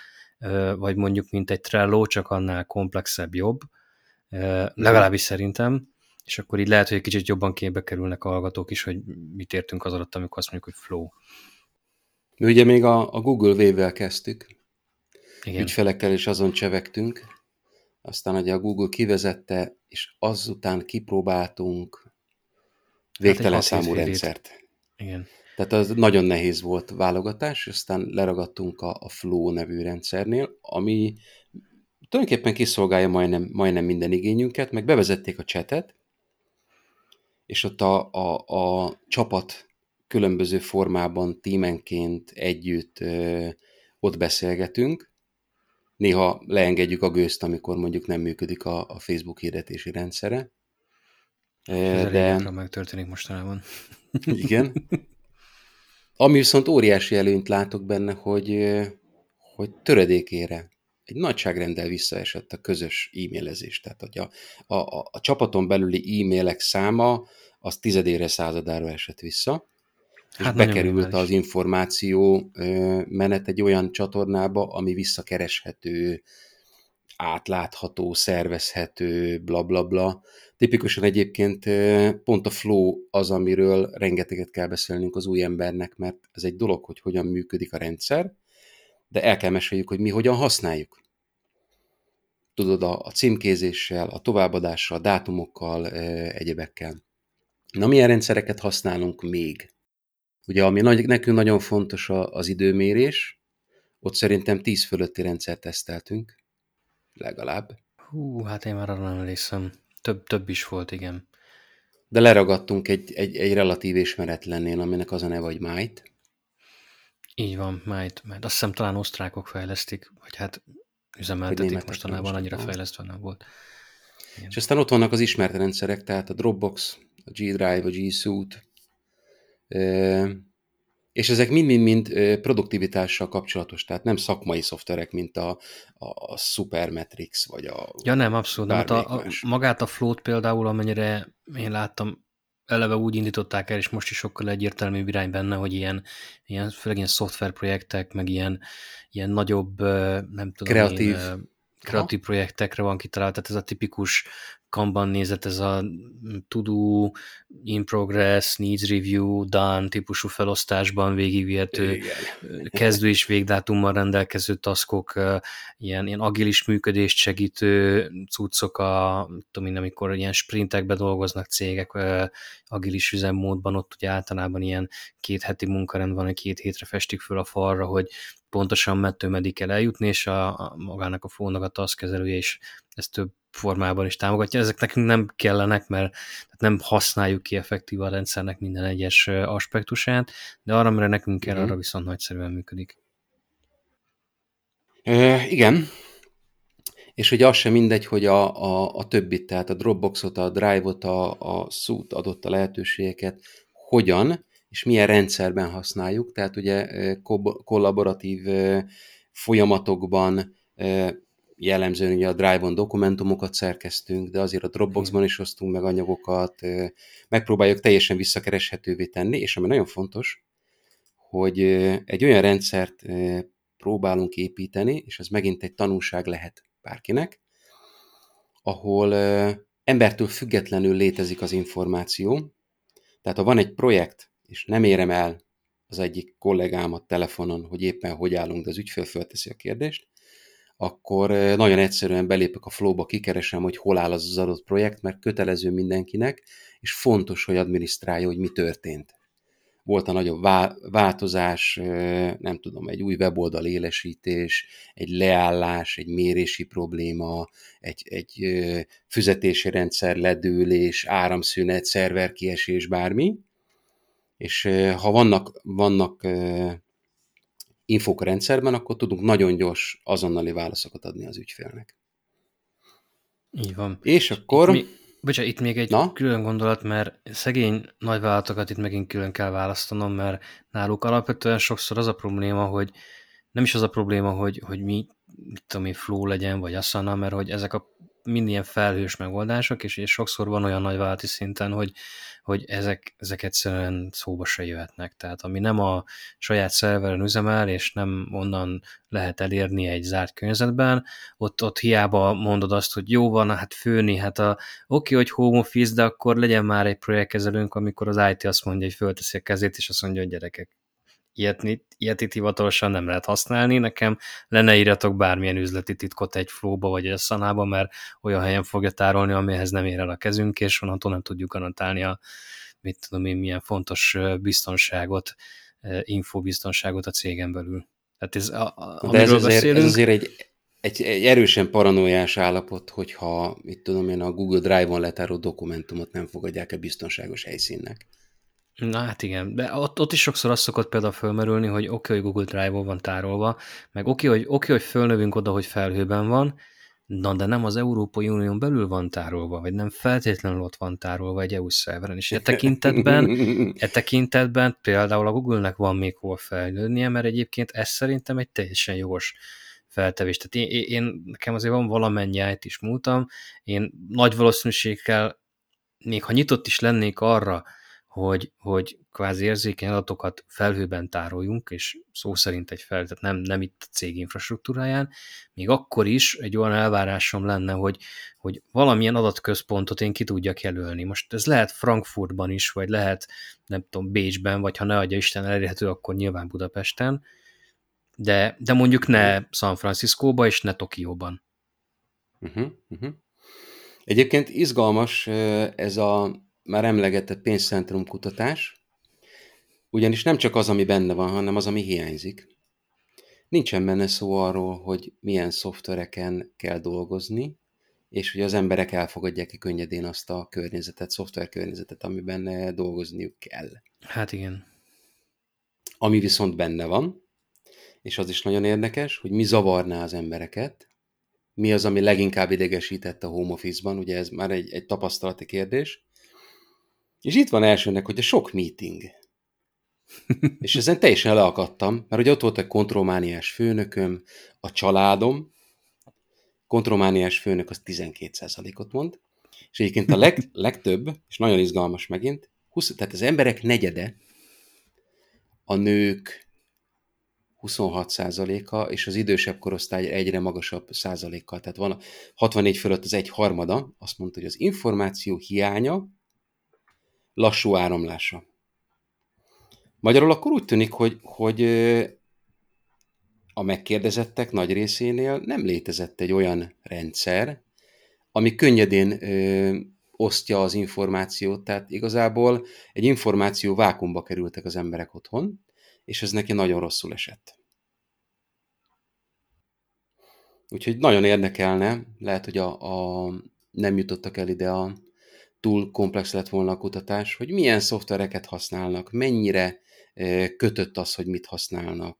vagy mondjuk mint egy Trello, csak annál komplexebb, jobb, legalábbis szerintem, és akkor így lehet, hogy egy kicsit jobban képbe kerülnek a hallgatók is, hogy mit értünk az alatt, amikor azt mondjuk, hogy flow. Mi ugye még a, a Google Wave-vel kezdtük, Igen. ügyfelekkel is azon csevegtünk, aztán ugye a Google kivezette, és azután kipróbáltunk végtelen hát számú rendszert. Igen. Tehát az nagyon nehéz volt válogatás, aztán leragadtunk a, a Flow nevű rendszernél, ami tulajdonképpen kiszolgálja majdnem, majdnem minden igényünket, meg bevezették a csetet, és ott a, a, a csapat különböző formában, tímenként együtt ö, ott beszélgetünk. Néha leengedjük a gőzt, amikor mondjuk nem működik a, a Facebook hirdetési rendszere. Ez de... megtörténik mostanában. Igen. Ami viszont óriási előnyt látok benne, hogy, hogy töredékére egy nagyságrendel visszaesett a közös e-mailezés. Tehát, hogy a, a, a, a csapaton belüli e-mailek száma az tizedére, századára esett vissza, hát és bekerült az információ menet egy olyan csatornába, ami visszakereshető, átlátható, szervezhető, bla bla bla. Tipikusan egyébként pont a flow az, amiről rengeteget kell beszélnünk az új embernek, mert ez egy dolog, hogy hogyan működik a rendszer, de el kell meséljük, hogy mi hogyan használjuk. Tudod, a, a címkézéssel, a továbbadással, a dátumokkal, egyebekkel. Na, milyen rendszereket használunk még? Ugye, ami nagy, nekünk nagyon fontos a, az időmérés, ott szerintem 10 fölötti rendszert teszteltünk, legalább. Hú, hát én már arra nem emlékszem. Több, több is volt, igen. De leragadtunk egy, egy, egy relatív ismeretlennél, aminek az a neve, hogy Might. Így van, Might, mert azt hiszem talán osztrákok fejlesztik, vagy hát üzemeltetik mostanában, annyira fejlesztve nem volt. Igen. És aztán ott vannak az ismert rendszerek, tehát a Dropbox, a G-Drive, a G-Suite, és ezek mind-mind-mind produktivitással kapcsolatos, tehát nem szakmai szoftverek, mint a, a, a Supermetrics, vagy a... Ja nem, abszolút nem. Hát a, a, magát a float például, amennyire én láttam, eleve úgy indították el, és most is sokkal egyértelműbb irány benne, hogy ilyen, ilyen főleg ilyen szoftverprojektek, meg ilyen, ilyen nagyobb, nem tudom Kreatív. Én, kreatív Aha. projektekre van kitalált, tehát ez a tipikus Kanban nézet, ez a to do, in progress, needs review, done típusú felosztásban végigvihető, kezdő és végdátummal rendelkező taskok, ilyen, ilyen agilis működést segítő cuccok, a, tudom én, amikor ilyen sprintekbe dolgoznak cégek, agilis üzemmódban, ott ugye általában ilyen két heti munkarend van, hogy két hétre festik föl a falra, hogy pontosan mettő meddig kell eljutni, és a, a magának a fónak a task kezelője is ezt több formában is támogatja. Ezek nekünk nem kellenek, mert nem használjuk ki effektív a rendszernek minden egyes aspektusát, de arra, amire nekünk kell, arra viszont nagyszerűen működik. E, igen, és hogy az sem mindegy, hogy a, a, a többit, tehát a Dropboxot, a Drive-ot, a, a Suite adott a lehetőségeket, hogyan és milyen rendszerben használjuk, tehát ugye kollaboratív folyamatokban jellemzően ugye a Drive-on dokumentumokat szerkeztünk, de azért a Dropboxban is osztunk meg anyagokat, megpróbáljuk teljesen visszakereshetővé tenni, és ami nagyon fontos, hogy egy olyan rendszert próbálunk építeni, és ez megint egy tanulság lehet bárkinek, ahol embertől függetlenül létezik az információ. Tehát ha van egy projekt, és nem érem el az egyik kollégámat telefonon, hogy éppen hogy állunk, de az ügyfél fölteszi a kérdést, akkor nagyon egyszerűen belépek a flowba, kikeresem, hogy hol áll az az adott projekt, mert kötelező mindenkinek, és fontos, hogy adminisztrálja, hogy mi történt. Volt a nagyobb változás, nem tudom, egy új weboldal élesítés, egy leállás, egy mérési probléma, egy, egy füzetési rendszer ledőlés, áramszünet, szerverkiesés, bármi. És ha vannak, vannak infók a rendszerben, akkor tudunk nagyon gyors, azonnali válaszokat adni az ügyfélnek. Így van. És akkor... Itt, mi, bocsánat, itt még egy Na? külön gondolat, mert szegény nagyvállalatokat itt megint külön kell választanom, mert náluk alapvetően sokszor az a probléma, hogy nem is az a probléma, hogy, hogy mi, mit tudom én, flow legyen, vagy Asana, mert hogy ezek a mind ilyen felhős megoldások, és, és sokszor van olyan nagyvállalati szinten, hogy, hogy ezek, ezek egyszerűen szóba se jöhetnek. Tehát ami nem a saját szerveren üzemel, és nem onnan lehet elérni egy zárt környezetben, ott, ott hiába mondod azt, hogy jó van, hát főni, hát a, oké, hogy home office, de akkor legyen már egy projektkezelőnk, amikor az IT azt mondja, hogy fölteszi a kezét, és azt mondja, hogy gyerekek, ilyet, ilyet itt hivatalosan nem lehet használni. Nekem lenne írjatok bármilyen üzleti titkot egy flóba vagy egy szanába, mert olyan helyen fogja tárolni, amihez nem ér el a kezünk, és onnantól nem tudjuk garantálni a mit tudom én, milyen fontos biztonságot, infobiztonságot a cégen belül. Tehát ez, a, a, De ez azért, beszélünk, ez azért egy, egy, egy erősen paranoiás állapot, hogyha, mit tudom én, a Google Drive-on letárolt dokumentumot nem fogadják a biztonságos helyszínnek. Na hát igen, de ott, ott is sokszor az szokott például fölmerülni, hogy oké, okay, hogy Google Drive-on van tárolva, meg oké, okay, hogy, okay, hogy fölnövünk oda, hogy felhőben van, na de nem az Európai Unión belül van tárolva, vagy nem feltétlenül ott van tárolva egy EU szerveren, és e tekintetben, e tekintetben például a Google-nek van még hol fejlődnie, mert egyébként ez szerintem egy teljesen jogos feltevés. Tehát én, én nekem azért van valamennyi it is múltam, én nagy valószínűséggel, még ha nyitott is lennék arra, hogy, hogy kvázi érzékeny adatokat felhőben tároljunk, és szó szerint egy fel, tehát nem, nem itt a cég infrastruktúráján, még akkor is egy olyan elvárásom lenne, hogy, hogy valamilyen adatközpontot én ki tudjak jelölni. Most ez lehet Frankfurtban is, vagy lehet, nem tudom, Bécsben, vagy ha ne adja Isten elérhető, akkor nyilván Budapesten, de, de mondjuk ne San Franciscóba és ne Tokióban. Uh-huh, uh-huh. Egyébként izgalmas ez a már emlegetett pénzcentrum kutatás, ugyanis nem csak az, ami benne van, hanem az, ami hiányzik. Nincsen benne szó arról, hogy milyen szoftvereken kell dolgozni, és hogy az emberek elfogadják ki könnyedén azt a környezetet, szoftverkörnyezetet, amiben dolgozniuk kell. Hát igen. Ami viszont benne van, és az is nagyon érdekes, hogy mi zavarná az embereket, mi az, ami leginkább idegesített a home office-ban, ugye ez már egy, egy tapasztalati kérdés, és itt van elsőnek, hogy a sok meeting. és ezen teljesen leakadtam, mert ugye ott volt egy kontrolmániás főnököm, a családom, kontrolmániás főnök az 12%-ot mond, és egyébként a leg, legtöbb, és nagyon izgalmas megint, 20, tehát az emberek negyede, a nők 26%-a, és az idősebb korosztály egyre magasabb százalékkal. Tehát van a 64 fölött az egy harmada, azt mondta, hogy az információ hiánya lassú áramlása. Magyarul akkor úgy tűnik, hogy, hogy a megkérdezettek nagy részénél nem létezett egy olyan rendszer, ami könnyedén ö, osztja az információt, tehát igazából egy információ vákumba kerültek az emberek otthon, és ez neki nagyon rosszul esett. Úgyhogy nagyon érdekelne, lehet, hogy a, a nem jutottak el ide a túl komplex lett volna a kutatás, hogy milyen szoftvereket használnak, mennyire kötött az, hogy mit használnak,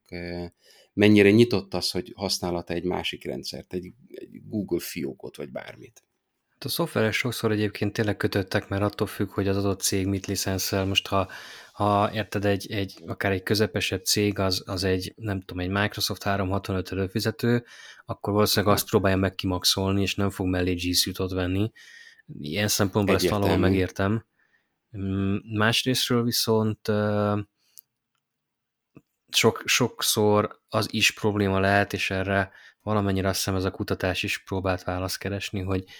mennyire nyitott az, hogy használhat egy másik rendszert, egy, egy Google fiókot, vagy bármit. Hát a szoftverek sokszor egyébként tényleg kötöttek, mert attól függ, hogy az adott cég mit licenszel. Most ha, ha érted, egy, egy, akár egy közepesebb cég, az, az egy, nem tudom, egy Microsoft 365 előfizető, akkor valószínűleg azt próbálja meg kimaxolni, és nem fog mellé G Suite-ot venni, Ilyen szempontból Egyértelmű. ezt valahol megértem. Mm, másrésztről viszont sok, sokszor az is probléma lehet, és erre valamennyire azt hiszem ez a kutatás is próbált választ keresni, hogy oké,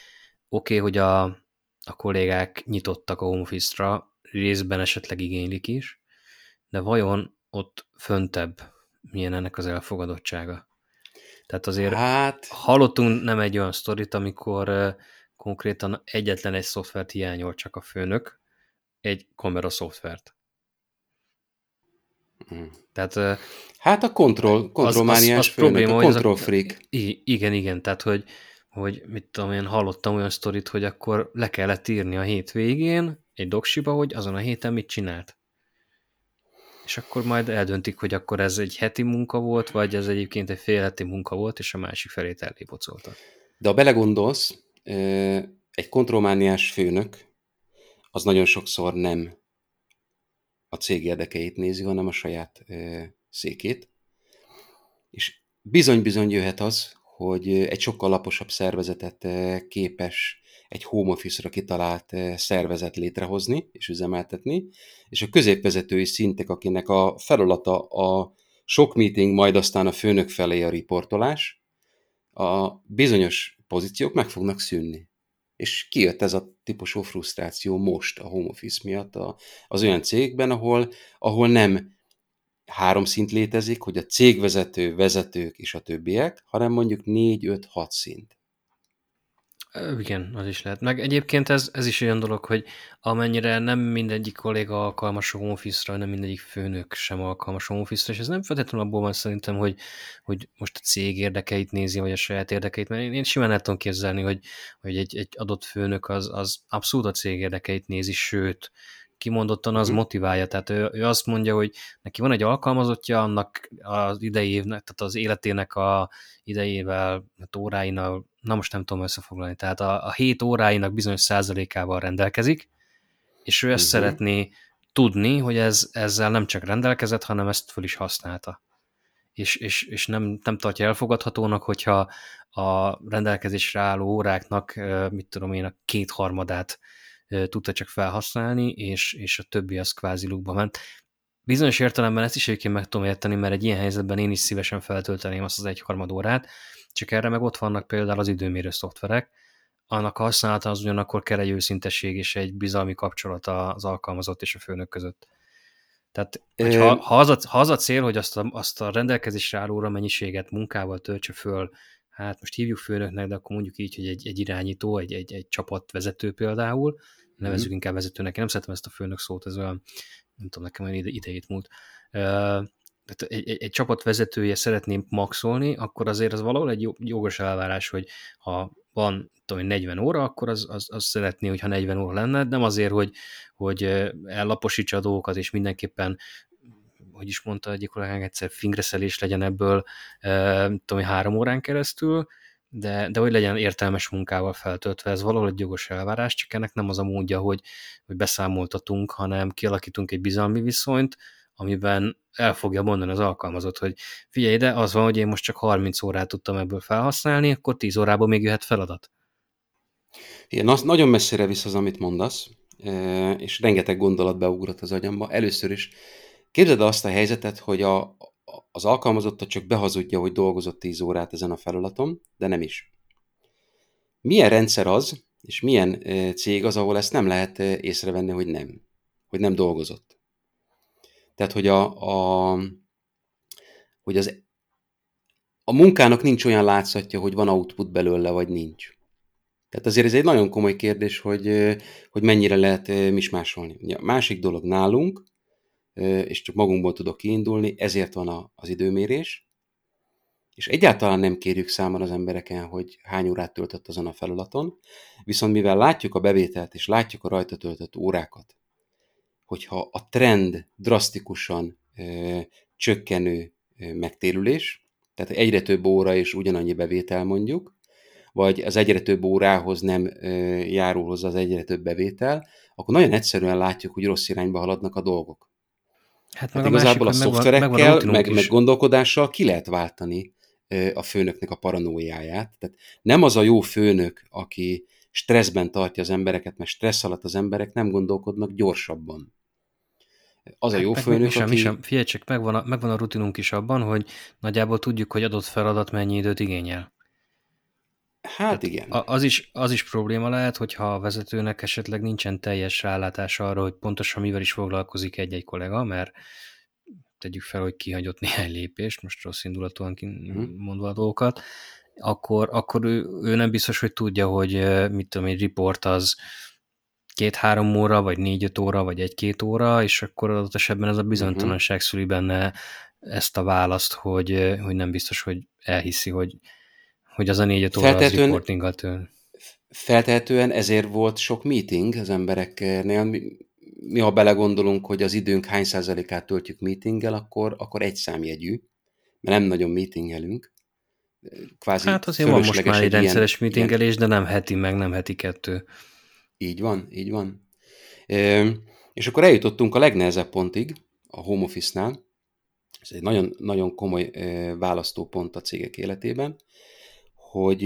okay, hogy a, a kollégák nyitottak a home office-ra, részben esetleg igénylik is, de vajon ott föntebb milyen ennek az elfogadottsága. Tehát azért hát... hallottunk nem egy olyan sztorit, amikor konkrétan egyetlen egy szoftvert hiányol csak a főnök, egy kamera szoftvert. Hmm. Tehát, hát a kontroll, kontrollmániás főnök, probléma, a control freak. Igen, igen, tehát hogy, hogy mit tudom én, hallottam olyan sztorit, hogy akkor le kellett írni a hét végén egy doksiba, hogy azon a héten mit csinált. És akkor majd eldöntik, hogy akkor ez egy heti munka volt, vagy ez egyébként egy fél heti munka volt, és a másik felét ellébocolta. De ha belegondolsz, egy kontrollmániás főnök az nagyon sokszor nem a cég érdekeit nézi, hanem a saját székét. És bizony-bizony jöhet az, hogy egy sokkal laposabb szervezetet képes egy home office-ra kitalált szervezet létrehozni és üzemeltetni, és a középvezetői szintek, akinek a feladata a sok meeting, majd aztán a főnök felé a riportolás, a bizonyos pozíciók meg fognak szűnni. És kijött ez a típusú frusztráció most a home office miatt az olyan cégben, ahol, ahol nem három szint létezik, hogy a cégvezető, vezetők és a többiek, hanem mondjuk négy, öt, hat szint. Igen, az is lehet. Meg egyébként ez, ez is olyan dolog, hogy amennyire nem mindegyik kolléga alkalmas a home office-ra, nem mindegyik főnök sem alkalmas a home office-ra, és ez nem feltétlenül abból van szerintem, hogy, hogy most a cég érdekeit nézi, vagy a saját érdekeit, mert én, én simán el tudom képzelni, hogy, hogy egy, egy adott főnök az, az abszolút a cég érdekeit nézi, sőt, kimondottan az mhm. motiválja. Tehát ő, ő azt mondja, hogy neki van egy alkalmazottja, annak az idei évnek, tehát az életének a idejével, hát óráinak, na most nem tudom összefoglalni, tehát a, a hét óráinak bizonyos százalékával rendelkezik, és ő ezt uh-huh. szeretné tudni, hogy ez, ezzel nem csak rendelkezett, hanem ezt föl is használta. És, és, és nem, nem tartja elfogadhatónak, hogyha a rendelkezésre álló óráknak, mit tudom én, a kétharmadát tudta csak felhasználni, és, és a többi az kvázi lukba ment. Bizonyos értelemben ezt is egyébként meg tudom érteni, mert egy ilyen helyzetben én is szívesen feltölteném azt az egyharmad órát, csak erre meg ott vannak például az időmérő szoftverek, annak használata az ugyanakkor kell egy őszintesség és egy bizalmi kapcsolat az alkalmazott és a főnök között. Tehát ha, ha, az a, ha az a cél, hogy azt a, azt a rendelkezésre álló óra mennyiséget munkával töltse föl, hát most hívjuk főnöknek, de akkor mondjuk így, hogy egy, egy irányító, egy, egy, egy csapatvezető például, nevezzük mm. inkább vezetőnek, én nem szeretem ezt a főnök szót, ez olyan, nem tudom, nekem olyan ide, idejét múlt. Tehát egy, egy, egy csapat vezetője szeretném maxolni, akkor azért az valahol egy jogos elvárás, hogy ha van tudom, 40 óra, akkor az, az, az szeretné, hogyha 40 óra lenne, nem azért, hogy, hogy ellaposítsa a dolgokat, és mindenképpen hogy is mondta egyik kollégánk, egyszer fingreszelés legyen ebből, tudom, három órán keresztül, de, de hogy legyen értelmes munkával feltöltve, ez valahol egy jogos elvárás, csak ennek nem az a módja, hogy, hogy beszámoltatunk, hanem kialakítunk egy bizalmi viszonyt, amiben el fogja mondani az alkalmazott, hogy figyelj ide, az van, hogy én most csak 30 órát tudtam ebből felhasználni, akkor 10 órában még jöhet feladat. Igen, az nagyon messzire visz az, amit mondasz, és rengeteg gondolat beugrott az agyamba. Először is képzeld azt a helyzetet, hogy a, az alkalmazotta csak behazudja, hogy dolgozott 10 órát ezen a feladaton, de nem is. Milyen rendszer az, és milyen cég az, ahol ezt nem lehet észrevenni, hogy nem, hogy nem dolgozott. Tehát, hogy a, a hogy az a munkának nincs olyan látszatja, hogy van output belőle, vagy nincs. Tehát azért ez egy nagyon komoly kérdés, hogy, hogy mennyire lehet mismásolni. A másik dolog nálunk, és csak magunkból tudok kiindulni, ezért van az időmérés, és egyáltalán nem kérjük számon az embereken, hogy hány órát töltött azon a feladaton, viszont mivel látjuk a bevételt és látjuk a rajta töltött órákat, hogyha a trend drasztikusan csökkenő megtérülés, tehát egyre több óra és ugyanannyi bevétel mondjuk, vagy az egyre több órához nem járul hozzá az egyre több bevétel, akkor nagyon egyszerűen látjuk, hogy rossz irányba haladnak a dolgok. Hát, hát igazából másik, a szoftverekkel, meg, a meg, meg gondolkodással ki lehet váltani a főnöknek a paranójáját. Tehát nem az a jó főnök, aki stresszben tartja az embereket, mert stressz alatt az emberek nem gondolkodnak gyorsabban. Az a jó hát, főnök, sem, aki... Sem. Figyelj csak, megvan a, megvan a rutinunk is abban, hogy nagyjából tudjuk, hogy adott feladat mennyi időt igényel. Hát Tehát igen. Az is, az is probléma lehet, hogyha a vezetőnek esetleg nincsen teljes rálátása arra, hogy pontosan mivel is foglalkozik egy-egy kollega, mert tegyük fel, hogy kihagyott néhány lépést, most rossz indulatúan mhm. mondva a dolgokat, akkor, akkor ő, ő nem biztos, hogy tudja, hogy mit tudom, egy report az két-három óra, vagy négy-öt óra, vagy egy-két óra, és akkor adott esetben ez a bizonytalanság szüli benne ezt a választ, hogy, hogy nem biztos, hogy elhiszi, hogy, hogy az a négy-öt óra az reportinggal től. Feltehetően ezért volt sok meeting az embereknél. Mi, mi ha belegondolunk, hogy az időnk hány százalékát töltjük meetinggel, akkor, akkor egy számjegyű, mert nem nagyon meetingelünk. Kvázi hát azért van most már egy rendszeres ilyen, meetingelés, de nem heti meg, nem heti kettő. Így van, így van. E, és akkor eljutottunk a legnehezebb pontig, a home office-nál. Ez egy nagyon, nagyon komoly e, választópont a cégek életében, hogy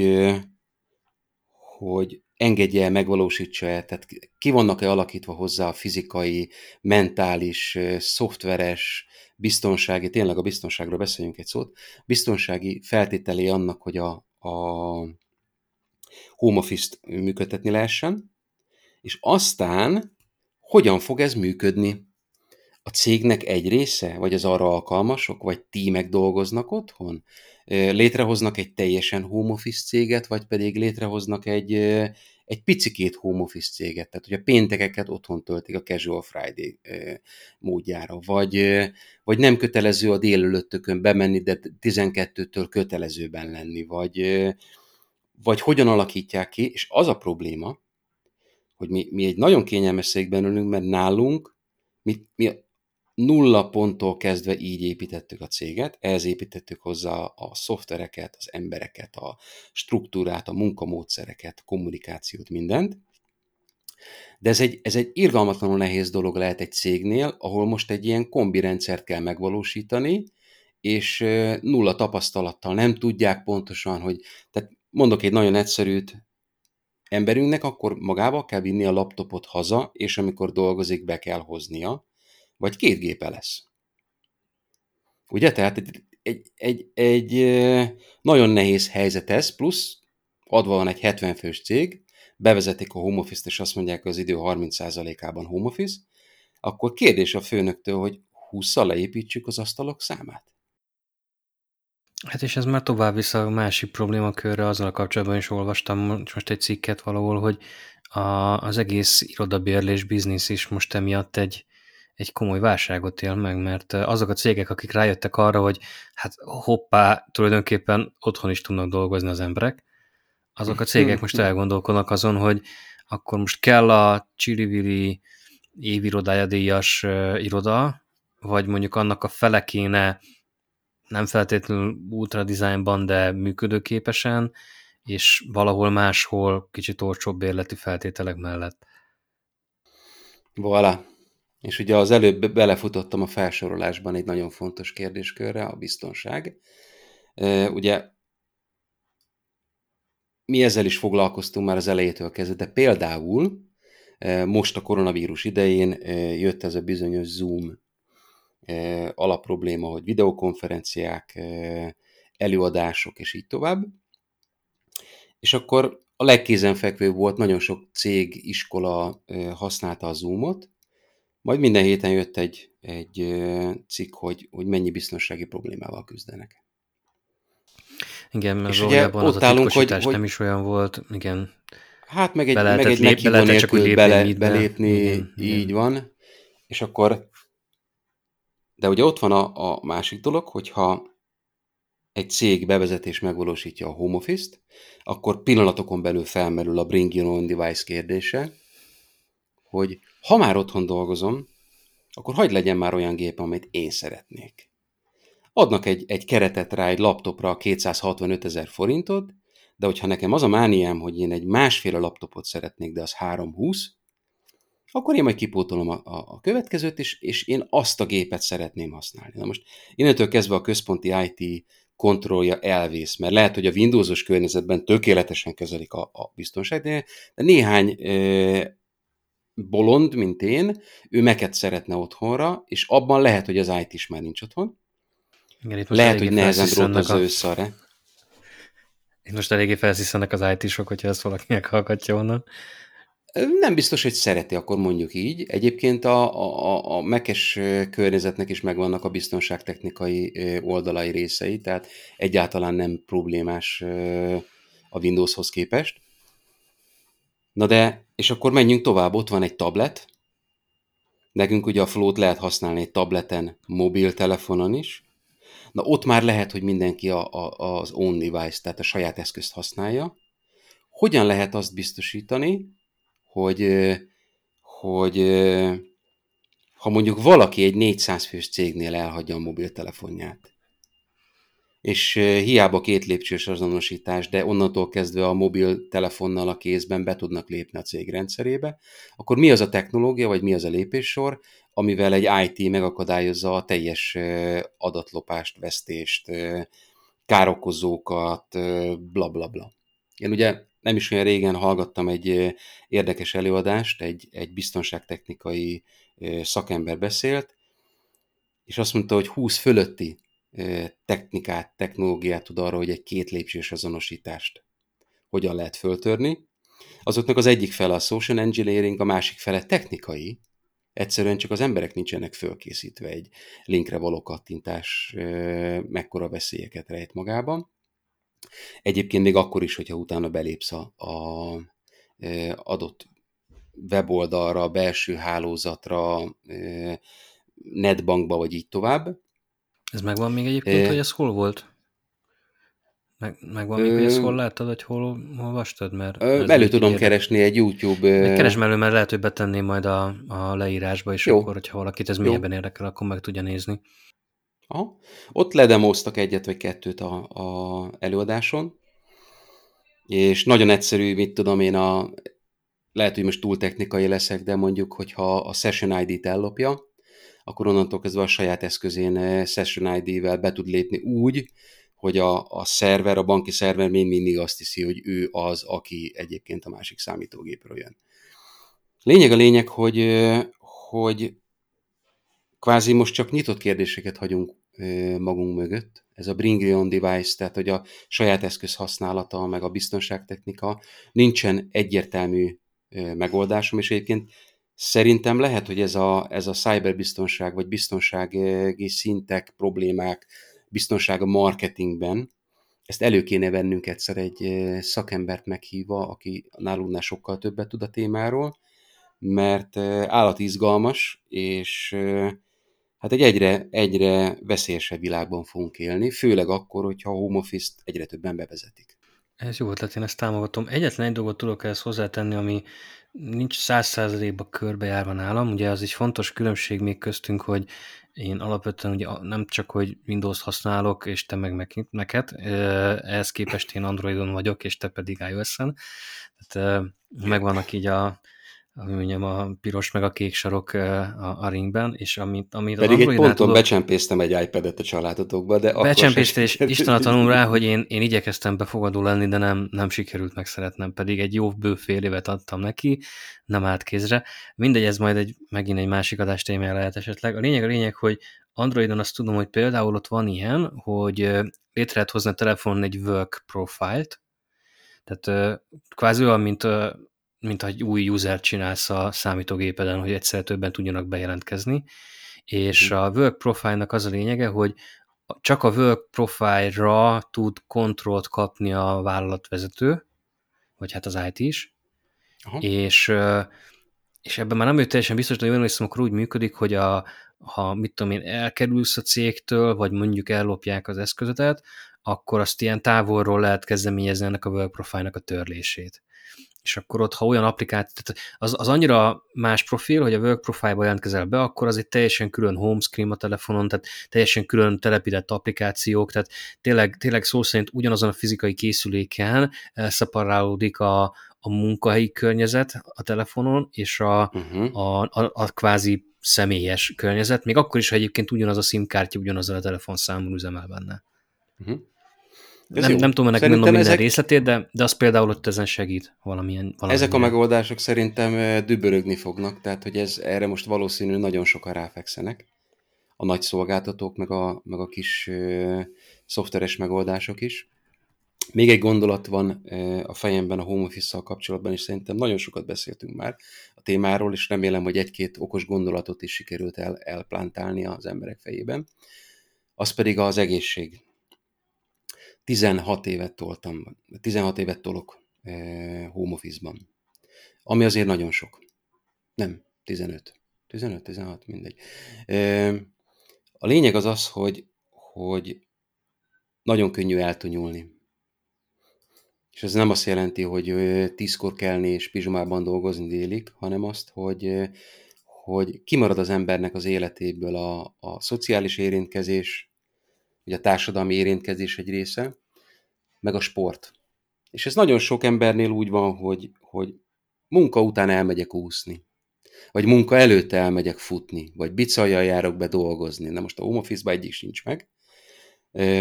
hogy engedje el, megvalósítsa el, tehát ki vannak-e alakítva hozzá a fizikai, mentális, szoftveres, biztonsági, tényleg a biztonságról beszéljünk egy szót, biztonsági feltételé annak, hogy a, a home office-t működtetni lehessen, és aztán hogyan fog ez működni? A cégnek egy része, vagy az arra alkalmasok, vagy tímek dolgoznak otthon? létrehoznak egy teljesen home office céget, vagy pedig létrehoznak egy, egy picikét home office céget, tehát hogy a péntekeket otthon töltik a Casual Friday módjára, vagy, vagy nem kötelező a délelőttökön bemenni, de 12-től kötelezőben lenni, vagy, vagy hogyan alakítják ki, és az a probléma, hogy mi, mi egy nagyon kényelmes székben ülünk, mert nálunk mi, mi nulla ponttól kezdve így építettük a céget, ehhez építettük hozzá a szoftvereket, az embereket, a struktúrát, a munkamódszereket, a kommunikációt, mindent. De ez egy, ez egy irgalmatlanul nehéz dolog lehet egy cégnél, ahol most egy ilyen kombi rendszert kell megvalósítani, és nulla tapasztalattal nem tudják pontosan, hogy, tehát mondok egy nagyon egyszerűt, emberünknek akkor magába kell vinni a laptopot haza, és amikor dolgozik, be kell hoznia, vagy két gépe lesz. Ugye? Tehát egy, egy, egy, egy nagyon nehéz helyzet ez, plusz adva van egy 70 fős cég, bevezetik a home office-t, és azt mondják, hogy az idő 30%-ában home office, akkor kérdés a főnöktől, hogy 20-szal leépítsük az asztalok számát. Hát és ez már tovább vissza a másik problémakörre, azzal a kapcsolatban is olvastam most egy cikket valahol, hogy a, az egész irodabérlés biznisz is most emiatt egy, egy komoly válságot él meg, mert azok a cégek, akik rájöttek arra, hogy hát hoppá, tulajdonképpen otthon is tudnak dolgozni az emberek, azok a cégek most elgondolkodnak azon, hogy akkor most kell a Csirivili évirodája díjas iroda, vagy mondjuk annak a fele kéne nem feltétlenül ultra designban, de működőképesen, és valahol máshol kicsit olcsóbb bérleti feltételek mellett. Voilà. És ugye az előbb belefutottam a felsorolásban egy nagyon fontos kérdéskörre, a biztonság. Ugye mi ezzel is foglalkoztunk már az elejétől kezdve, de például most a koronavírus idején jött ez a bizonyos Zoom alapprobléma, hogy videokonferenciák, előadások és így tovább. És akkor a legkézenfekvőbb volt, nagyon sok cég, iskola használta a Zoomot, majd minden héten jött egy, egy cikk, hogy, hogy mennyi biztonsági problémával küzdenek. Igen, mert és ugye ott az állunk, hogy, hogy nem is olyan volt, igen. Hát meg egy, meg egy lép, be nélkül bele, belépni, igen, így igen. van. És akkor, de ugye ott van a, a másik dolog, hogyha egy cég bevezetés megvalósítja a home office-t, akkor pillanatokon belül felmerül a bring your own device kérdése, hogy ha már otthon dolgozom, akkor hagyd legyen már olyan gép, amit én szeretnék. Adnak egy, egy keretet rá egy laptopra 265 ezer forintot, de hogyha nekem az a mániám, hogy én egy másféle laptopot szeretnék, de az 320, akkor én majd kipótolom a, a, a következőt, és, és én azt a gépet szeretném használni. Na most innentől kezdve a központi IT kontrollja elvész, mert lehet, hogy a Windowsos környezetben tökéletesen kezelik a, a biztonságot, de, néhány e, bolond, mint én, ő meket szeretne otthonra, és abban lehet, hogy az IT is már nincs otthon. Igen, lehet, hogy nehezen drótozza a... össze. Itt most eléggé felsziszenek az IT-sok, hogyha ezt valaki meghallgatja onnan. Nem biztos, hogy szereti, akkor mondjuk így. Egyébként a, a, a Mac-es környezetnek is megvannak a biztonságtechnikai oldalai részei, tehát egyáltalán nem problémás a Windowshoz képest. Na de, és akkor menjünk tovább, ott van egy tablet. Nekünk ugye a Flow-t lehet használni egy tableten, mobiltelefonon is. Na ott már lehet, hogy mindenki a, a, az own device, tehát a saját eszközt használja. Hogyan lehet azt biztosítani, hogy, hogy ha mondjuk valaki egy 400 fős cégnél elhagyja a mobiltelefonját, és hiába két lépcsős azonosítás, de onnantól kezdve a mobiltelefonnal a kézben be tudnak lépni a cég rendszerébe, akkor mi az a technológia, vagy mi az a lépéssor, amivel egy IT megakadályozza a teljes adatlopást, vesztést, károkozókat, bla bla bla. Én ugye nem is olyan régen hallgattam egy érdekes előadást, egy, egy biztonságtechnikai szakember beszélt, és azt mondta, hogy 20 fölötti technikát, technológiát tud arra, hogy egy két lépcsős azonosítást hogyan lehet föltörni. Azoknak az egyik fele a social engineering, a másik fele technikai, egyszerűen csak az emberek nincsenek fölkészítve egy linkre való kattintás mekkora veszélyeket rejt magában. Egyébként még akkor is, hogyha utána belépsz a, a adott weboldalra, belső hálózatra, netbankba, vagy így tovább. Ez megvan még egyébként, é... hogy ez hol volt? Meg, megvan még, hogy ezt hol láttad, vagy hol olvastad? Mert elő tudom érde. keresni egy YouTube... Keresd elő, mert lehet, hogy betenném majd a, a leírásba, és Jó. akkor, hogyha valakit ez mélyebben érdekel, akkor meg tudja nézni. Aha. Ott ledemoztak egyet vagy kettőt a, a előadáson, és nagyon egyszerű, mit tudom én, a, lehet, hogy most túl technikai leszek, de mondjuk, hogyha a Session ID-t ellopja, akkor onnantól kezdve a saját eszközén eh, Session ID-vel be tud lépni úgy, hogy a, a szerver, a banki szerver még mindig azt hiszi, hogy ő az, aki egyébként a másik számítógépről jön. Lényeg a lényeg, hogy, eh, hogy kvázi most csak nyitott kérdéseket hagyunk magunk mögött. Ez a bring your own device, tehát hogy a saját eszköz használata, meg a biztonságtechnika nincsen egyértelmű megoldásom, és egyébként szerintem lehet, hogy ez a, ez a cyberbiztonság, vagy biztonsági szintek, problémák, biztonság a marketingben, ezt elő kéne vennünk egyszer egy szakembert meghívva, aki nálunknál sokkal többet tud a témáról, mert állatizgalmas, és hát egy egyre, egyre veszélyesebb világban fogunk élni, főleg akkor, hogyha a home office-t egyre többen bevezetik. Ez jó ötlet, én ezt támogatom. Egyetlen egy dolgot tudok ehhez hozzátenni, ami nincs száz százalékban körbejárva nálam. Ugye az egy fontos különbség még köztünk, hogy én alapvetően ugye nem csak, hogy Windows használok, és te meg Mac-et, ehhez képest én Androidon vagyok, és te pedig iOS-en. Tehát megvannak így a, mondjam, a piros meg a kék sarok a, a ringben, és amit, amit Pedig egy ponton tudok, becsempésztem egy iPad-et a családotokba, de Becsempészte, és Isten tanul rá, hogy én, én igyekeztem befogadó lenni, de nem, nem sikerült megszeretnem, pedig egy jó bő fél évet adtam neki, nem állt kézre. Mindegy, ez majd egy, megint egy másik adás témája lehet esetleg. A lényeg a lényeg, hogy Androidon azt tudom, hogy például ott van ilyen, hogy létre lehet hozni a telefonon egy work profile-t, tehát kvázi olyan, mint mint egy új user csinálsz a számítógépeden, hogy egyszer többen tudjanak bejelentkezni, és mhm. a work profile-nak az a lényege, hogy csak a work profile-ra tud kontrollt kapni a vállalatvezető, vagy hát az IT is, Aha. és és ebben már nem ő teljesen biztos, de jól hiszem, akkor úgy működik, hogy a, ha mit tudom én, elkerülsz a cégtől, vagy mondjuk ellopják az eszközödet, akkor azt ilyen távolról lehet kezdeményezni ennek a work profile-nak a törlését és akkor ott, ha olyan applikáció, tehát az, az annyira más profil, hogy a work profile-ba jelentkezel be, akkor az egy teljesen külön home screen a telefonon, tehát teljesen külön telepített applikációk, tehát tényleg, tényleg szó szerint ugyanazon a fizikai készüléken elszeparálódik a, a munkahelyi környezet a telefonon, és a, uh-huh. a, a, a kvázi személyes környezet, még akkor is, ha egyébként ugyanaz a SIM kártya ugyanazzal a telefonszámon üzemel benne. Uh-huh. Nem, nem tudom ennek mondom minden ezek... részletét, de, de az például ott ezen segít valamilyen, valamilyen. Ezek a megoldások szerintem dübörögni fognak, tehát hogy ez erre most valószínű nagyon sokan ráfekszenek. A nagy szolgáltatók, meg a, meg a kis ö, szoftveres megoldások is. Még egy gondolat van a fejemben a home office kapcsolatban, és szerintem nagyon sokat beszéltünk már a témáról, és remélem, hogy egy-két okos gondolatot is sikerült el, elplántálni az emberek fejében. Az pedig az egészség. 16 évet toltam, 16 évet tolok home office-ban, ami azért nagyon sok. Nem, 15. 15-16, mindegy. A lényeg az az, hogy, hogy nagyon könnyű eltonyulni. És ez nem azt jelenti, hogy tízkor kelni és pizsomában dolgozni délig, hanem azt, hogy, hogy kimarad az embernek az életéből a, a szociális érintkezés, vagy a társadalmi érintkezés egy része, meg a sport. És ez nagyon sok embernél úgy van, hogy, hogy munka után elmegyek úszni, vagy munka előtt elmegyek futni, vagy bicajjal járok be dolgozni. Na most a home office egyik sincs meg,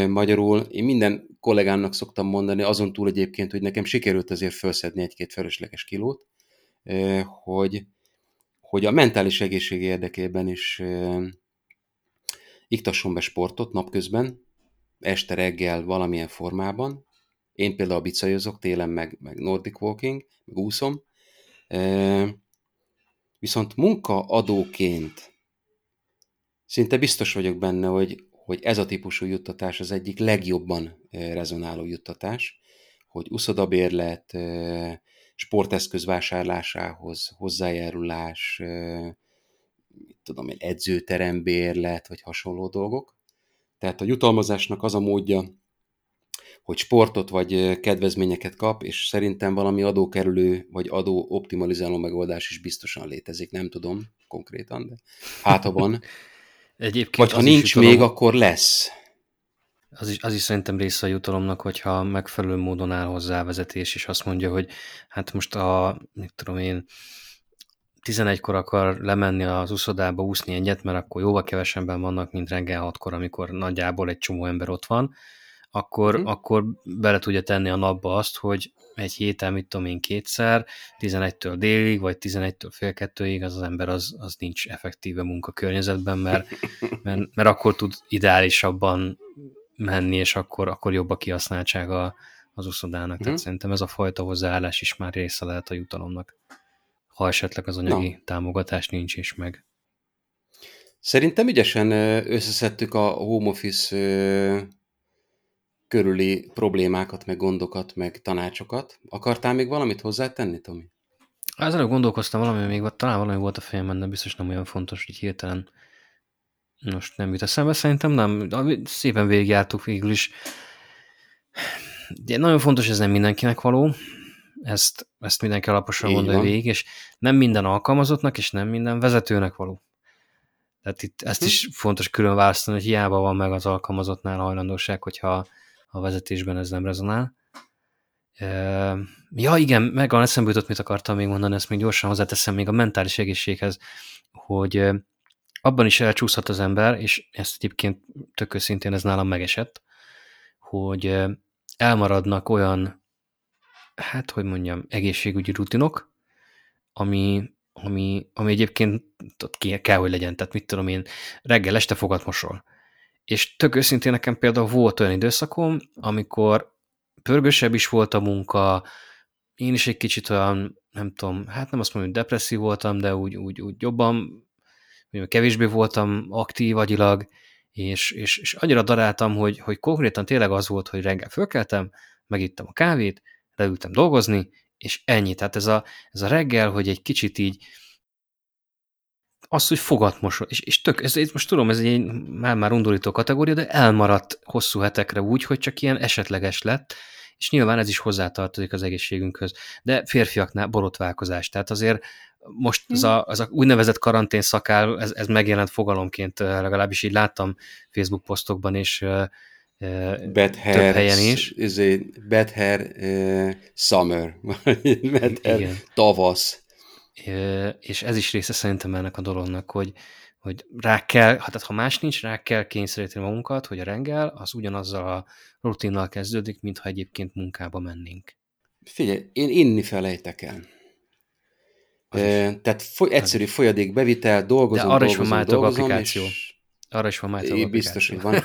Magyarul én minden kollégának szoktam mondani, azon túl egyébként, hogy nekem sikerült azért felszedni egy-két felesleges kilót, hogy, hogy a mentális egészség érdekében is iktasson be sportot napközben, este reggel valamilyen formában. Én például bicajozok télen, meg, meg Nordic Walking, meg úszom. Viszont munkaadóként szinte biztos vagyok benne, hogy hogy ez a típusú juttatás az egyik legjobban rezonáló juttatás, hogy uszodabérlet, sporteszköz vásárlásához hozzájárulás, tudom én, edzőterembérlet, vagy hasonló dolgok. Tehát a jutalmazásnak az a módja, hogy sportot vagy kedvezményeket kap, és szerintem valami adókerülő vagy adó optimalizáló megoldás is biztosan létezik, nem tudom konkrétan, de hát ha van, Egyébként Vagy ha nincs jutalom, még, akkor lesz. Az is, az is szerintem része a jutalomnak, hogyha megfelelő módon áll hozzá a vezetés, és azt mondja, hogy hát most a, mit tudom én, 11-kor akar lemenni az uszodába úszni egyet, mert akkor jóval kevesebben vannak, mint reggel 6-kor, amikor nagyjából egy csomó ember ott van, akkor, hmm. akkor bele tudja tenni a napba azt, hogy egy héten, mit tudom én, kétszer, 11-től délig, vagy 11-től fél kettőig, az az ember az, az nincs effektíve munkakörnyezetben, mert, mert, mert akkor tud ideálisabban menni, és akkor, akkor jobb a kihasználtsága az uszodának. Hmm. Tehát mhm. szerintem ez a fajta hozzáállás is már része lehet a jutalomnak, ha esetleg az anyagi Na. támogatás nincs is meg. Szerintem ügyesen összeszedtük a home office körüli problémákat, meg gondokat, meg tanácsokat. Akartál még valamit hozzátenni, Tomi? Ezen gondolkoztam valami, még talán valami volt a fejemben, de biztos nem olyan fontos, hogy hirtelen most nem jut eszembe. Szerintem nem, szépen végigjártuk végül is. De nagyon fontos, ez nem mindenkinek való. Ezt, ezt mindenki alaposan gondolja végig, és nem minden alkalmazottnak, és nem minden vezetőnek való. Tehát itt ezt hm. is fontos külön választani, hogy hiába van meg az alkalmazottnál hajlandóság, hogyha a vezetésben ez nem rezonál. Ja, igen, meg a eszembe jutott, mit akartam még mondani, ezt még gyorsan hozzáteszem még a mentális egészséghez, hogy abban is elcsúszhat az ember, és ezt egyébként tök őszintén ez nálam megesett, hogy elmaradnak olyan, hát hogy mondjam, egészségügyi rutinok, ami, ami, ami egyébként ott kell, hogy legyen. Tehát mit tudom én, reggel este fogat mosol és tök őszintén nekem például volt olyan időszakom, amikor pörgősebb is volt a munka, én is egy kicsit olyan, nem tudom, hát nem azt mondom, hogy depresszív voltam, de úgy, úgy, úgy jobban, kevésbé voltam aktív agyilag, és, és, és annyira daráltam, hogy, hogy konkrétan tényleg az volt, hogy reggel fölkeltem, megittem a kávét, leültem dolgozni, és ennyi. Tehát ez a, ez a reggel, hogy egy kicsit így, az, hogy fogatmosol, és, és tök, ez, ez, most tudom, ez egy már-már undorító kategória, de elmaradt hosszú hetekre úgy, hogy csak ilyen esetleges lett, és nyilván ez is hozzátartozik az egészségünkhöz. De férfiaknál borotválkozás, tehát azért most az a, az a úgynevezett karantén szakál, ez, ez megjelent fogalomként, legalábbis így láttam Facebook posztokban, és bad hair, több helyen is. Egy bad hair uh, summer, bad hair Igen. tavasz és ez is része szerintem ennek a dolognak, hogy, hogy rá kell, hát ha más nincs, rá kell kényszeríteni magunkat, hogy a reggel az ugyanazzal a rutinnal kezdődik, mintha egyébként munkába mennénk. Figyelj, én inni felejtek el. E, tehát foly, egyszerű folyadék bevitel, dolgozom, De arra dolgozom, is van dolgozom, applikáció. És arra is van már Biztos, hogy van.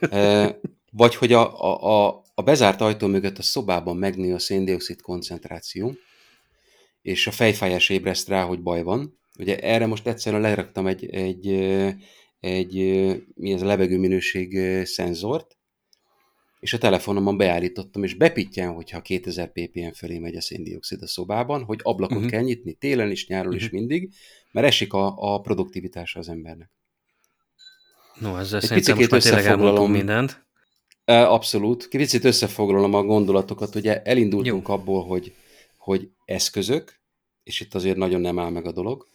e, vagy hogy a, a, a a bezárt ajtó mögött a szobában megnő a széndiokszid koncentráció, és a fejfájás ébreszt rá, hogy baj van. Ugye erre most egyszerűen leraktam egy, egy, egy mi ez a levegőminőség szenzort, és a telefonomon beállítottam, és bepittyen, hogyha 2000 ppm fölé megy a széndiokszid a szobában, hogy ablakot uh-huh. kell nyitni, télen is, nyáron uh-huh. is mhm. mindig, mert esik a, a produktivitása az embernek. No, ezzel Egy szerintem most már tényleg mindent. Abszolút. Kicsit összefoglalom a gondolatokat. Ugye elindultunk Jó. abból, hogy, hogy eszközök, és itt azért nagyon nem áll meg a dolog.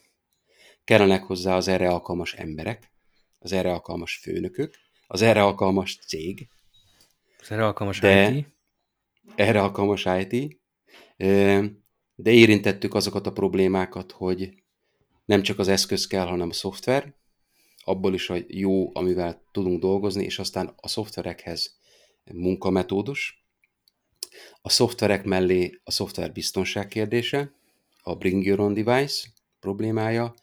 Kellenek hozzá az erre alkalmas emberek, az erre alkalmas főnökök, az erre alkalmas cég. Az erre alkalmas de, IT. Erre alkalmas IT. De érintettük azokat a problémákat, hogy nem csak az eszköz kell, hanem a szoftver, abból is a jó, amivel tudunk dolgozni, és aztán a szoftverekhez munkametódus. A szoftverek mellé a szoftver biztonság kérdése, a Bring Your Own Device problémája,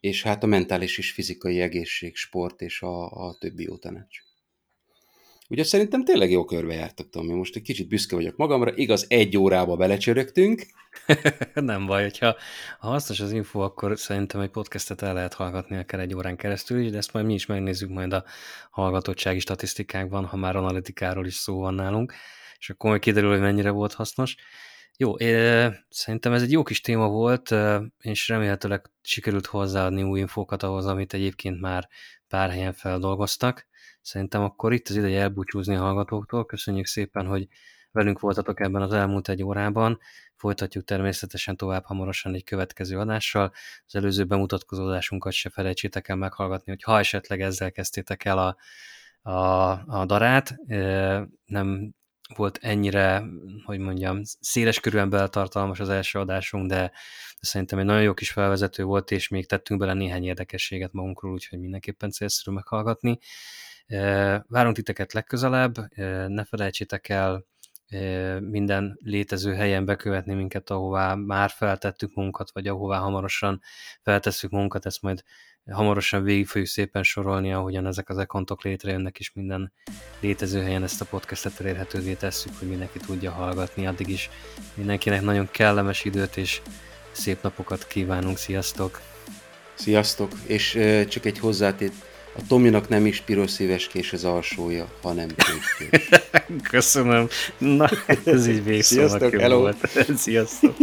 és hát a mentális és fizikai egészség, sport és a, a többi jó tanács. Ugye szerintem tényleg jó körbe jártak, Tomi. Most egy kicsit büszke vagyok magamra. Igaz, egy órába belecsörögtünk. nem baj, hogyha ha hasznos az info, akkor szerintem egy podcastet el lehet hallgatni akár egy órán keresztül is, de ezt majd mi is megnézzük majd a hallgatottsági statisztikákban, ha már analitikáról is szó van nálunk, és akkor majd kiderül, hogy mennyire volt hasznos. Jó, szerintem ez egy jó kis téma volt, és remélhetőleg sikerült hozzáadni új infókat ahhoz, amit egyébként már pár helyen feldolgoztak. Szerintem akkor itt az ideje elbúcsúzni a hallgatóktól. Köszönjük szépen, hogy velünk voltatok ebben az elmúlt egy órában. Folytatjuk természetesen tovább hamarosan egy következő adással. Az előző bemutatkozódásunkat se felejtsétek el meghallgatni, hogy ha esetleg ezzel kezdtétek el a, a, a darát, nem volt ennyire, hogy mondjam, széles körülön beltartalmas az első adásunk, de, de szerintem egy nagyon jó kis felvezető volt, és még tettünk bele néhány érdekességet magunkról, úgyhogy mindenképpen célszerű meghallgatni. Várunk titeket legközelebb, ne felejtsétek el minden létező helyen bekövetni minket, ahová már feltettük munkat, vagy ahová hamarosan feltesszük munkat, ezt majd hamarosan végig fogjuk szépen sorolni, ahogyan ezek az ekontok létrejönnek, és minden létező helyen ezt a podcastet elérhetővé tesszük, hogy mindenki tudja hallgatni. Addig is mindenkinek nagyon kellemes időt és szép napokat kívánunk. Sziasztok! Sziasztok! És csak egy hozzátét, a Tominak nem is piros szíveskés az alsója, hanem Köszönöm. Na, ez így végszónak Sziasztok, hello. volt. Sziasztok.